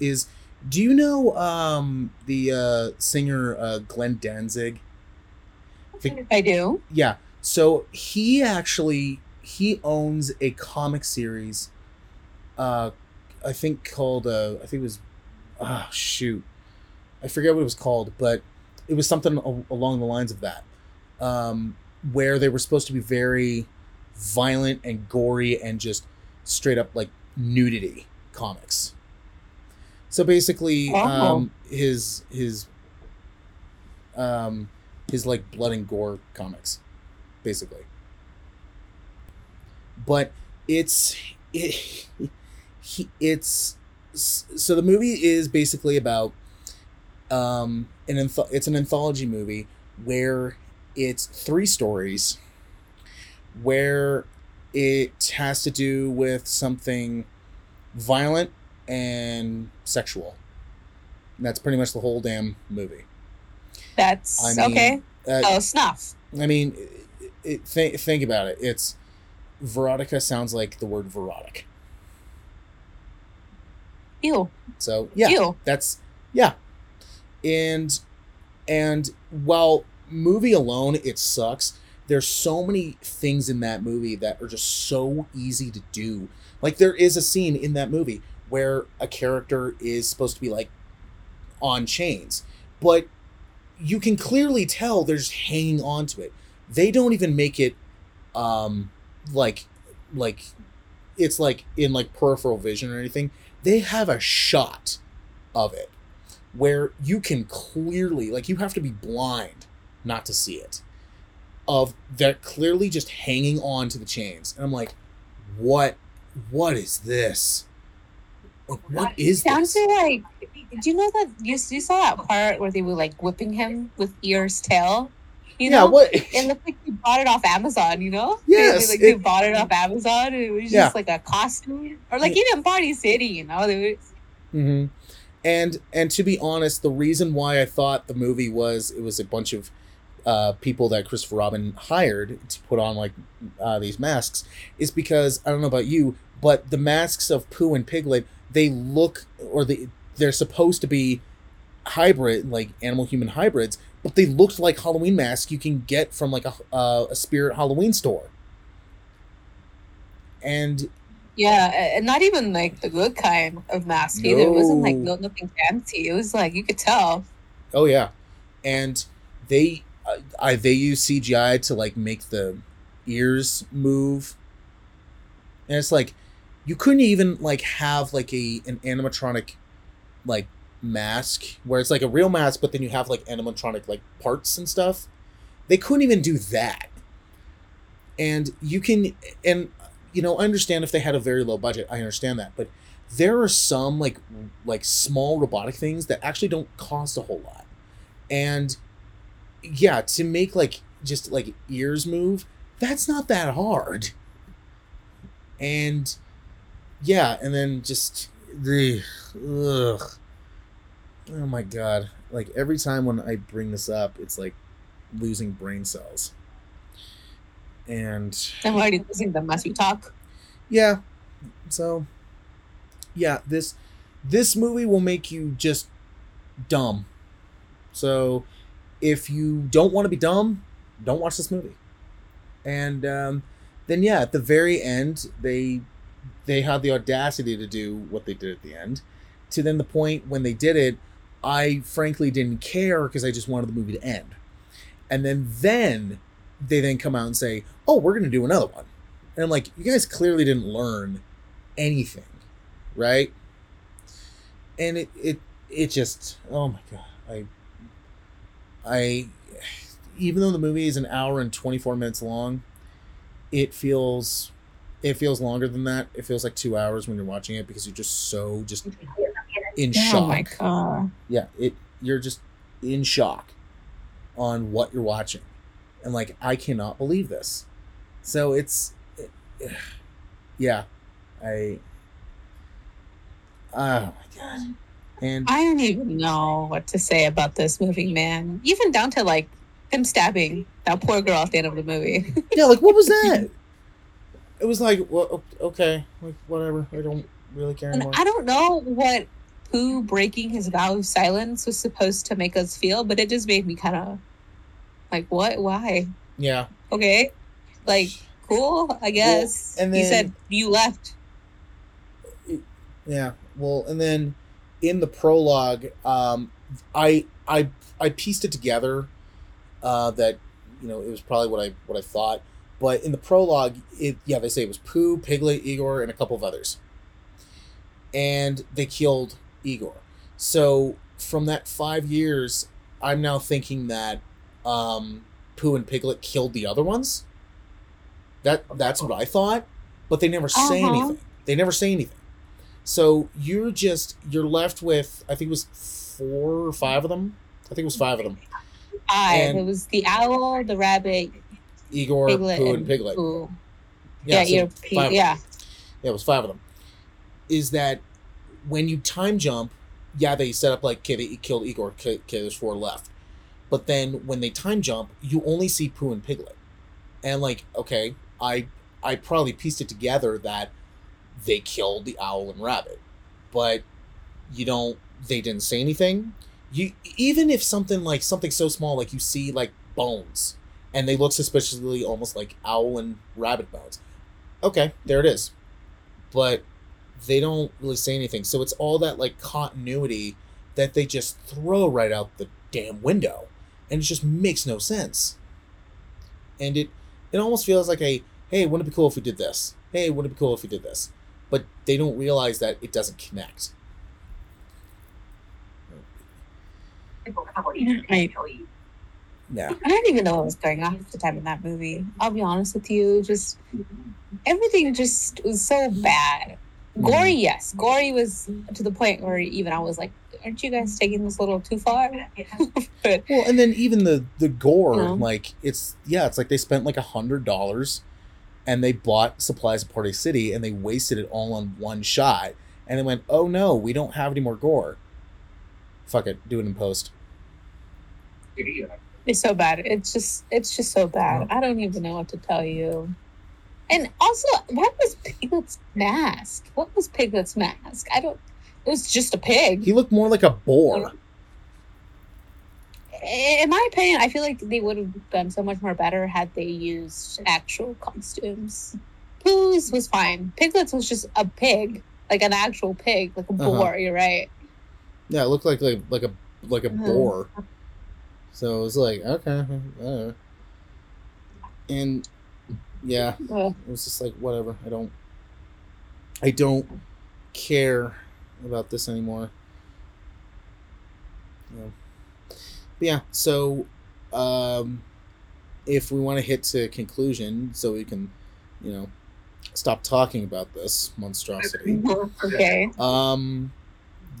is do you know um the uh singer uh Glenn Danzig? Think- I do. Yeah. So he actually he owns a comic series uh I think called uh I think it was oh shoot. I forget what it was called, but it was something a- along the lines of that. Um where they were supposed to be very violent and gory and just straight up like nudity comics. So basically, Oh. um, his his um, his like blood and gore comics, basically. But it's it, he, it's so the movie is basically about um an anth- it's an anthology movie where it's three stories where it has to do with something violent and sexual. And that's pretty much the whole damn movie. That's I mean, okay. Uh, Oh, snuff. I mean, it, it, think think about it. It's Verotica sounds like the word verotic. Ew. So yeah, Ew. that's yeah, and and while movie alone it sucks. There's so many things in that movie that are just so easy to do. Like there is a scene in that movie where a character is supposed to be like on chains, but you can clearly tell they're just hanging on to it. They don't even make it um like like it's like in like peripheral vision or anything. They have a shot of it where you can clearly like you have to be blind not to see it of they're clearly just hanging on to the chains and i'm like what what is this like what is Sounds this like. Do you know that you, you saw that part where they were like whipping him with Eeyore's tail? You yeah know, what it looked like they bought it off Amazon. You know? Yes, they, like they it- bought it off Amazon. And it was just Yeah. like a costume, or like Yeah. even Party City. You know, they were, hmm And and to be honest, the reason why I thought the movie was it was a bunch of uh, people that Christopher Robin hired to put on like uh, these masks is because I don't know about you, but the masks of Pooh and Piglet they look or they they're supposed to be hybrid like animal human hybrids, but they looked like Halloween masks you can get from like a uh, a Spirit Halloween store. And yeah, and not even like the good kind of mask either. It wasn't like No. no nothing fancy. It was like you could tell. Oh yeah, and they I they use CGI to like make the ears move, and it's like you couldn't even like have like a an animatronic like mask where it's like a real mask, but then you have like animatronic like parts and stuff. They couldn't even do that, and you can and you know I understand if they had a very low budget, I understand that, but there are some like like small robotic things that actually don't cost a whole lot. And yeah to make like just like ears move that's not that hard and yeah and then just the ugh. oh my god like every time when i bring this up it's like losing brain cells and I'm already losing them as we talk. yeah so yeah this this movie will make you just dumb so if you don't want to be dumb don't watch this movie. And um, then yeah at the very end they they had the audacity to do what they did at the end. To then the point when they did it i frankly didn't care because i just wanted the movie to end. And then then they then come out and say oh we're going to do another one. And i'm like you guys clearly didn't learn anything right? And it it it just oh my god i i even though the movie is an hour and 24 minutes long it feels it feels longer than that. It feels like two hours when you're watching it because you're just so just in Oh my shock. God. yeah it you're just in shock on what you're watching. And like i cannot believe this. So it's yeah i oh my god and I don't even know what to say about this movie, man. Even down to like him stabbing that poor girl at the end of the movie. yeah like what was that it was like well okay like whatever i don't really care And I don't know what Pooh breaking his vow of silence was supposed to make us feel, but it just made me kind of like, what? Why? yeah Okay, like cool, I guess. and you then- said you left. Yeah. Well, and then in the prologue, um, I I I pieced it together uh, that you know it was probably what I what I thought. But in the prologue, it yeah, they say it was Pooh, Piglet, Igor, and a couple of others. And they killed Igor. So from that five years, I'm now thinking that um, Pooh and Piglet killed the other ones. That that's what I thought, but they never say Uh-huh. anything. They never say anything. So you're just you're left with I think it was four or five of them. I think it was five of them. Five. And- it was the owl, the rabbit, Igor, piglet, Pooh, and and Piglet. Pooh. Yeah, yeah, five yeah. yeah. Yeah, it was five of them. Is that when you time jump, yeah, they set up like, okay, they killed Igor, okay, okay, there's four left. But then when they time jump, you only see Pooh and Piglet. And like, okay, I I probably pieced it together that they killed the owl and rabbit. But you don't they didn't say anything. You even if something like something so small like you see like bones and they look suspiciously almost like owl and rabbit bones. Okay, there it is but they don't really say anything. So it's all that like continuity that they just throw right out the damn window, and it just makes no sense. And it it almost feels like a hey, wouldn't it be cool if we did this? Hey, wouldn't it be cool if we did this? But they don't realize that it doesn't connect. I, Yeah. I don't even know what was going on at the time in that movie. I'll be honest with you. Just everything just was so bad. Mm-hmm. Gory, yes. Gory was to the point where even I was like, aren't you guys taking this a little too far? but Well, and then even the the gore, Yeah. like it's yeah, it's like they spent like a hundred dollars, and they bought supplies at Party City, and they wasted it all on one shot, and they went, oh no, we don't have any more gore. Fuck it, do it in post. it's so bad. It's just it's just so bad. I don't even know what to tell you. And also, what was Piglet's mask? What was Piglet's mask? I don't. It was just a pig. He looked more like a boar. In my opinion, I feel like they would have done so much more better had they used actual costumes. Pooh's was fine. Piglet's was just a pig, like an actual pig, like a Uh-huh. boar. You're right. Yeah, it looked like like like a like a Mhm. boar. So it was like okay, uh. and yeah, Ugh. it was just like whatever. I don't, I don't care about this anymore. Yeah. But yeah. So, um, if we want to hit to conclusion, so we can, you know, stop talking about this monstrosity. okay. Um,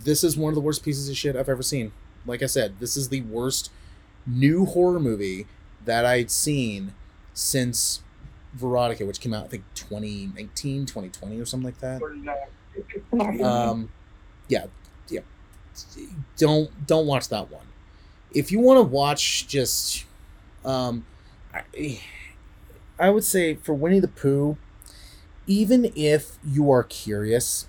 this is one of the worst pieces of shit I've ever seen. Like I said, this is the worst new horror movie that I'd seen since Verotica, which came out I think 2019, 2020 or something like that. Um, yeah, yeah. Don't don't watch that one. If you want to watch just, um, I, I would say for Winnie the Pooh, even if you are curious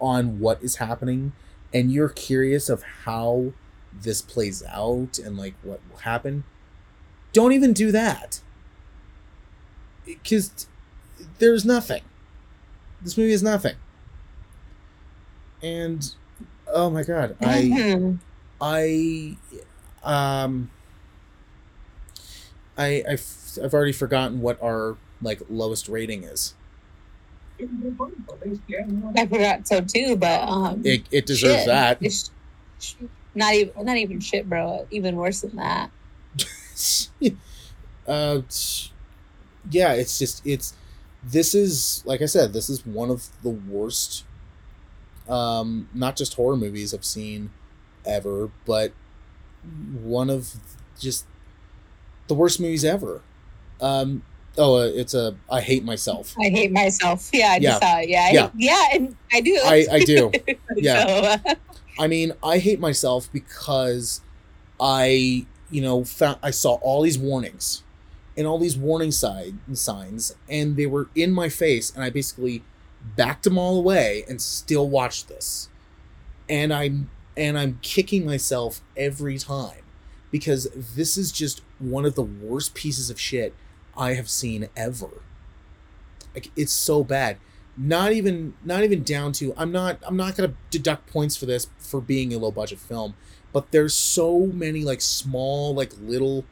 on what is happening and you're curious of how this plays out and like what will happen, don't even do that. Because there's nothing. This movie is nothing. And oh my god, I Mhm. I um I I've, I've already forgotten what our like lowest rating is. I forgot so too, but um, It it deserves shit. that. It's not even not even shit, bro. Even worse than that. uh yeah, it's just it's this is like I said, this is one of the worst um not just horror movies I've seen ever, but one of just the worst movies ever. Um oh, uh, it's a I hate myself. I hate myself. Yeah, I Yeah. just saw it. Yeah, I, Yeah. yeah, and I do. I I do. Yeah. So, I mean, I hate myself because I, you know, found I saw all these warnings and all these warning side signs, and they were in my face, and I basically backed them all away and still watched this, and I'm and I'm kicking myself every time because this is just one of the worst pieces of shit I have seen ever. Like it's so bad not even not even down to i'm not i'm not gonna deduct points for this for being a low budget film but there's so many like small like little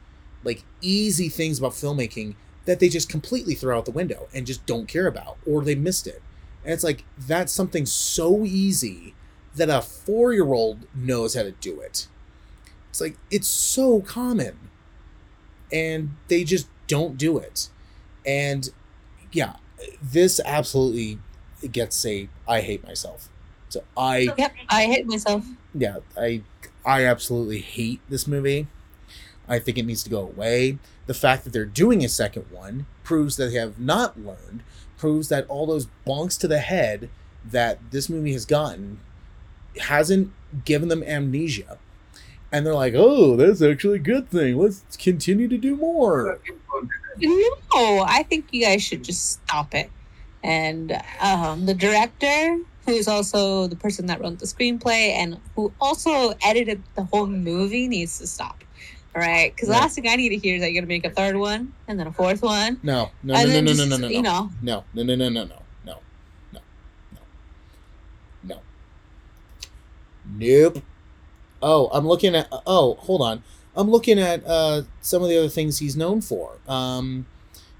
like easy things about filmmaking that they just completely throw out the window and just don't care about, or they missed it. And it's like that's something so easy that a four year old knows how to do it. It's like it's so common. And they just don't do it. And yeah, this absolutely gets a I hate myself. So I Yep, I hate myself. yeah, I I absolutely hate this movie. I think it needs to go away. The fact that they're doing a second one proves that they have not learned, proves that all those bonks to the head that this movie has gotten hasn't given them amnesia. And they're like, oh, that's actually a good thing. Let's continue to do more. No, I think you guys should just stop it. And um, the director, who's also the person that wrote the screenplay and who also edited the whole movie, needs to stop. All right, because the last thing I need to hear is that you're gonna make a third one and then a fourth one. No, no, no, no, no, no, no, no, you know, no, no, no, no, no, no. Nope. Oh, I'm looking at. Oh, hold on. I'm looking at uh, some of the other things he's known for. Um,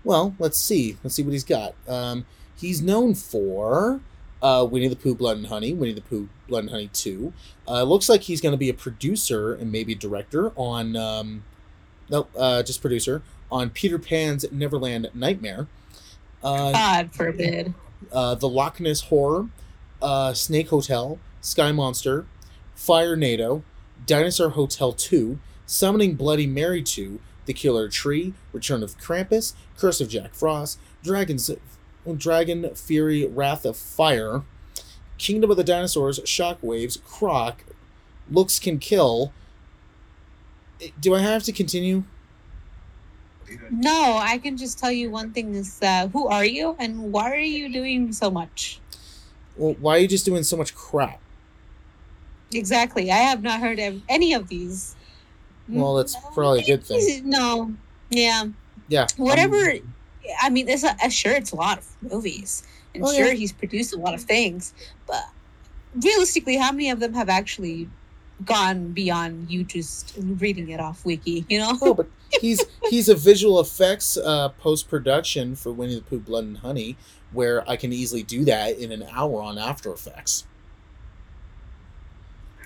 well, let's see. Let's see what he's got. Um, he's known for uh, Winnie the Pooh, Blood and Honey, Winnie the Pooh, Blood and Honey Two. Uh, looks like he's going to be a producer and maybe a director on. Um, no, uh, just producer on Peter Pan's Neverland Nightmare. Uh, God forbid. uh, the Loch Ness Horror, uh, Snake Hotel, Sky Monster, Firenado, Dinosaur Hotel 2, Summoning Bloody Mary 2, The Killer Tree, Return of Krampus, Curse of Jack Frost, Dragons, Dragon Fury, Wrath of Fire, Kingdom of the Dinosaurs, Shockwaves, Croc, Looks Can Kill. Do I have to continue? No, I can just tell you one thing: is that who are you and why are you doing so much? Well, why are you just doing so much crap? Exactly. I have not heard of any of these. Well, that's probably a good thing. No. Yeah. Yeah. Whatever. um, I mean, it's a, sure it's a lot of movies, and Oh, sure yeah. he's produced a lot of things, but realistically, how many of them have actually gone beyond you just reading it off wiki? You know. Oh, but he's he's a visual effects uh, post production for Winnie the Pooh Blood and Honey, where I can easily do that in an hour on After Effects.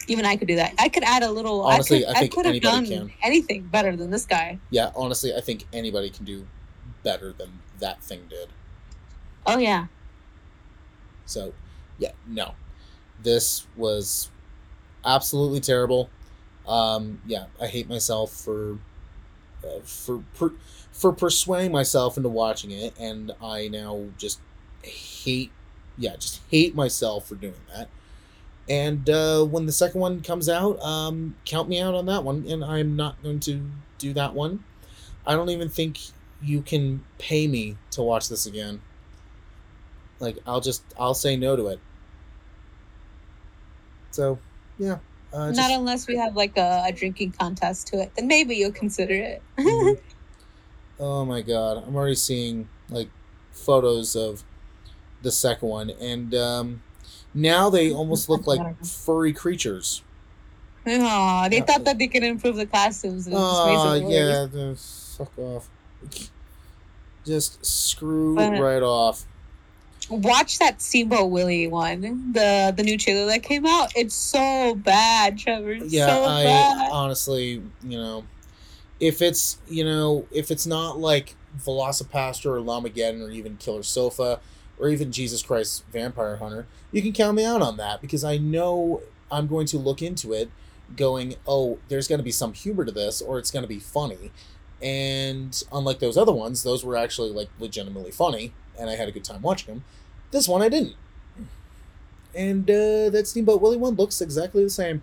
Even I could do that. I could add a little. Honestly, I I could, I think could have anybody done can. anything better than this guy. Yeah, honestly, I think anybody can do better than that thing did. Oh yeah. So, yeah, no, this was absolutely terrible. Um, yeah, I hate myself for uh, for per, for persuading myself into watching it, and I now just hate, yeah, just hate myself for doing that. And uh, when the second one comes out, um, count me out on that one, and I'm not going to do that one. I don't even think you can pay me to watch this again. Like I'll just I'll say no to it. So, yeah. Uh, just, Not unless we have like a, a drinking contest to it, then maybe you'll consider it. Mhm. oh my god, I'm already seeing like photos of the second one, and um, now they almost look like furry creatures. Aw, they thought that they could improve the costumes. And it just makes Oh yeah, fuck off. Just screw But- right off. Watch that Steamboat Willie one, the the new trailer that came out. It's so bad, Trevor. It's yeah so i bad. honestly you know if it's you know if it's not like VelociPastor or Llamageddon or even killer sofa or even jesus christ vampire hunter you can count me out on that because i know i'm going to look into it going oh there's going to be some humor to this or it's going to be funny. And unlike those other ones those were actually like legitimately funny and i had a good time watching them this one i didn't. And uh, that steamboat willie one looks exactly the same.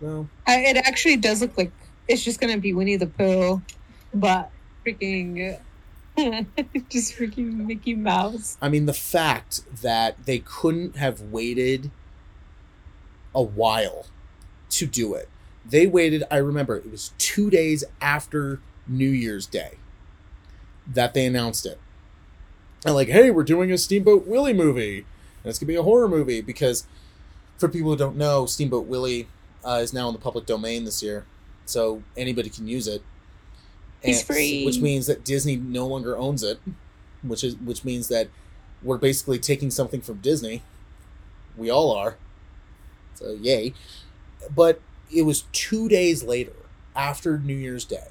So. I, it actually does look like it's just gonna be Winnie the Pooh, but freaking, just freaking Mickey Mouse. I mean, the fact that they couldn't have waited a while to do it. They waited, I remember, it was two days after New Year's Day that they announced it. And, like, hey, we're doing a Steamboat Willie movie. And it's going to be a horror movie because, for people who don't know, Steamboat Willie uh, is now in the public domain this year. So anybody can use it. He's And- free. which means that Disney no longer owns it, which is which means that we're basically taking something from Disney. We all are. So yay. But it was 2 days later after New Year's Day.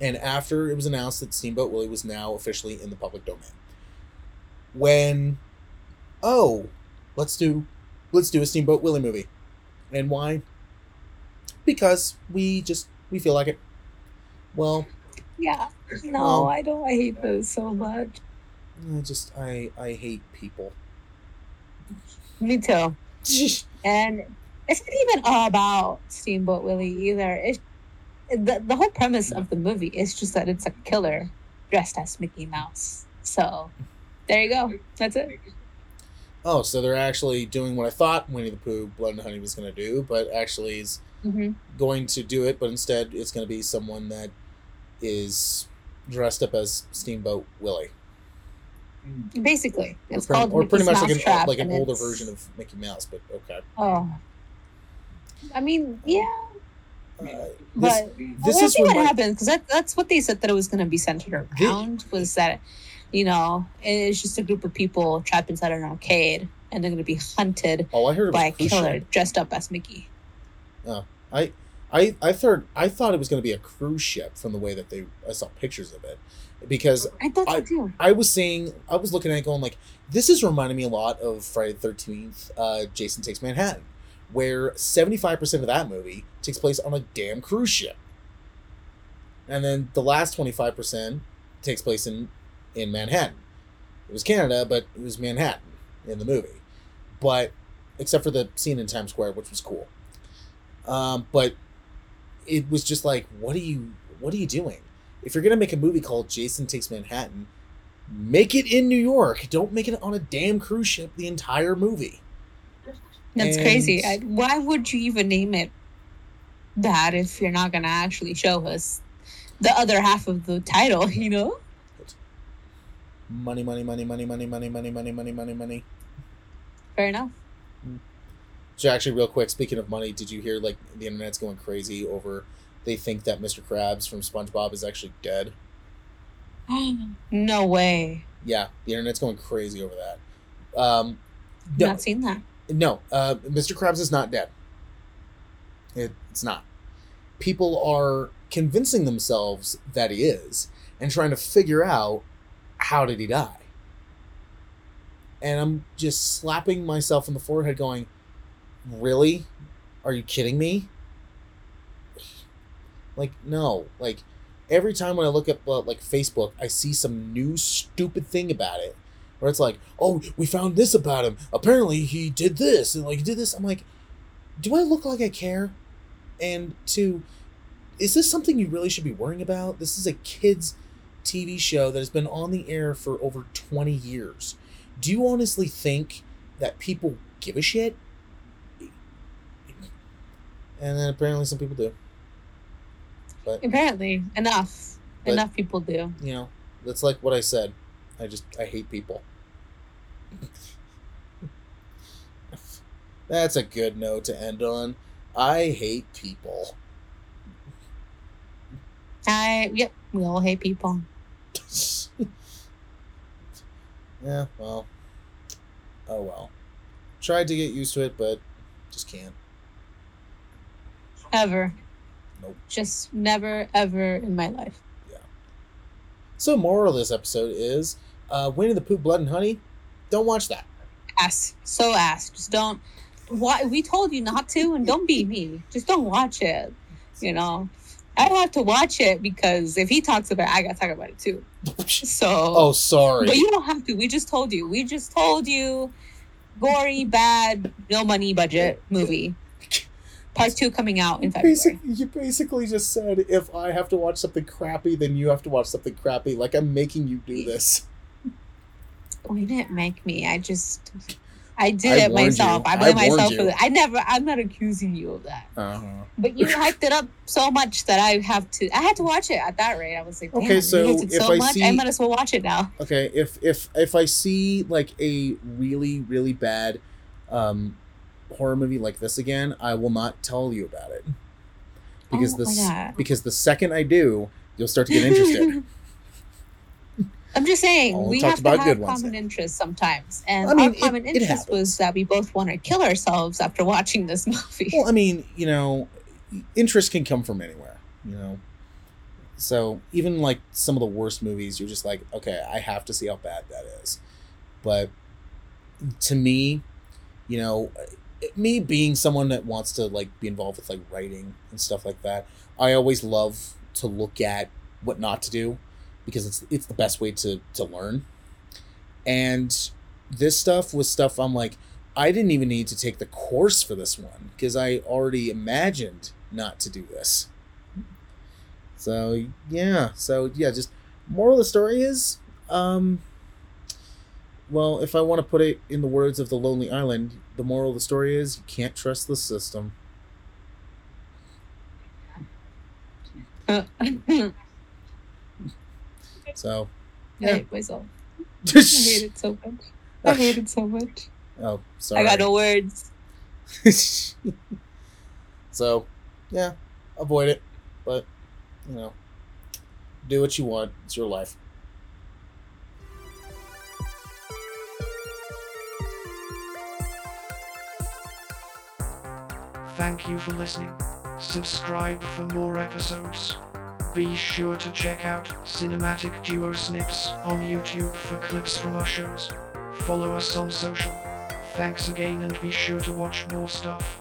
And after it was announced that Steamboat Willie was now officially in the public domain. When oh, let's do let's do a Steamboat Willie movie. And why? Because we just we feel like it. Well, yeah. No, Well- I don't. I hate those so much. I just I I hate people. Me too. And it's not even all about Steamboat Willie either. It's the the whole premise of the movie is just that it's a killer dressed as Mickey Mouse. So there you go. That's it. Oh, so they're actually doing what I thought Winnie the Pooh, Blood and Honey was going to do, but actually is hmm going to do it. But instead, it's going to be someone that is dressed up as Steamboat Willie, Basically, or it's pretty, called or pretty much like an Mousetrap, like an older it's- version of Mickey Mouse. But okay, Oh, I mean, yeah, uh, this but this we'll is see what remi- happens because that, that's what they said that it was going to be centered Thi- around was that you know it's just a group of people trapped inside an arcade and they're going to be hunted Oh, I heard by a killer dressed up as Mickey. I I I thought I thought it was going to be a cruise ship from the way that they I saw pictures of it, because I thought I- too. I was seeing, I was looking at it going like, this is reminding me a lot of Friday the Thirteenth, uh, Jason Takes Manhattan, where seventy five percent of that movie takes place on a damn cruise ship, and then the last twenty five percent takes place in in Manhattan. It was Canada, but it was Manhattan in the movie, but except for the scene in Times Square, which was cool. Um, but it was just like, what are you, what are you doing? If you're gonna make a movie called Jason Takes Manhattan, make it in New York. Don't make it on a damn cruise ship the entire movie. That's crazy. I, why would you even name it that if you're not going to actually show us the other half of the title? You know. Money, money, money, money, money, money, money, money, money, money, money. Fair enough. So actually, real quick, speaking of money, did you hear like the internet's going crazy over? They think that Mr. Krabs from SpongeBob is actually dead. no way. Yeah, the internet's going crazy over that. Um, no, Not seen that. No, uh, Mr. Krabs is not dead. It, it's not. People are convincing themselves that he is and trying to figure out how did he die. And I'm just slapping myself in the forehead, going, "Really? Are you kidding me?" Like, no. Like, every time when I look at uh, like Facebook, I see some new stupid thing about it where it's like, oh, we found this about him. Apparently, he did this and like he did this. I'm like, do I look like I care? And two, is this something you really should be worrying about? This is a kids' TV show that has been on the air for over 20 years. Do you honestly think that people give a shit? And then apparently some people do. But Apparently, enough. But- enough people do. you know, that's like what I said. I just I hate people. That's a good note to end on. I hate people. I yep. We all hate people. yeah, well. Oh well. Tried to get used to it, but just can't. Ever. Nope. Just never ever in my life. Yeah. So moral of this episode is uh Winnie the Pooh Blood and Honey, don't watch that. Ass. So ass. Just don't. Why we told you not to, and don't be me. Just don't watch it. You know. I don't have to watch it because if he talks about it, I gotta talk about it too. So oh sorry. But you don't have to. We just told you. We just told you. Gory, bad, no money budget movie. Part two coming out in February. Basically, you basically just said if I have to watch something crappy, then you have to watch something crappy. Like I'm making you do this. Oh, you didn't make me. I just, I did I it myself. you. I I blame warned myself you. for that. I never. I'm not accusing you of that. Uh-huh. But you hyped it up so much that I have to. I had to watch it at that rate. I was like, Okay, Damn, you so it if so I much, see- I might as well watch it now. Okay, if if if I see like a really really bad um horror movie like this again, I will not tell you about it. Because Oh the my because the second I do, you'll start to get interested. I'm just saying we have to have good ones common interests sometimes, and I mean, our it- common interest was that we both want to kill ourselves after watching this movie. well, I mean, you know, interest can come from anywhere, you know. So even like some of the worst movies, you're just like, okay, I have to see how bad that is. But to me, you know, me being someone that wants to like be involved with like writing and stuff like that, I always love to look at what not to do because it's it's the best way to to learn. And this stuff was stuff I'm like, I didn't even need to take the course for this one because I already imagined not to do this. So yeah, so yeah, just moral of the story is, um, well, if I want to put it in the words of the Lonely Island, the moral of the story is you can't trust the system. I So yeah, hate myself. I hate it so much. I hate it so much. oh, sorry. I got no words. so, yeah, avoid it, but you know, do what you want. It's your life. Thank you for listening. Subscribe for more episodes. Be sure to check out Cinematic Duo Snips on YouTube for clips from our shows. Follow us on social. Thanks again and be sure to watch more stuff.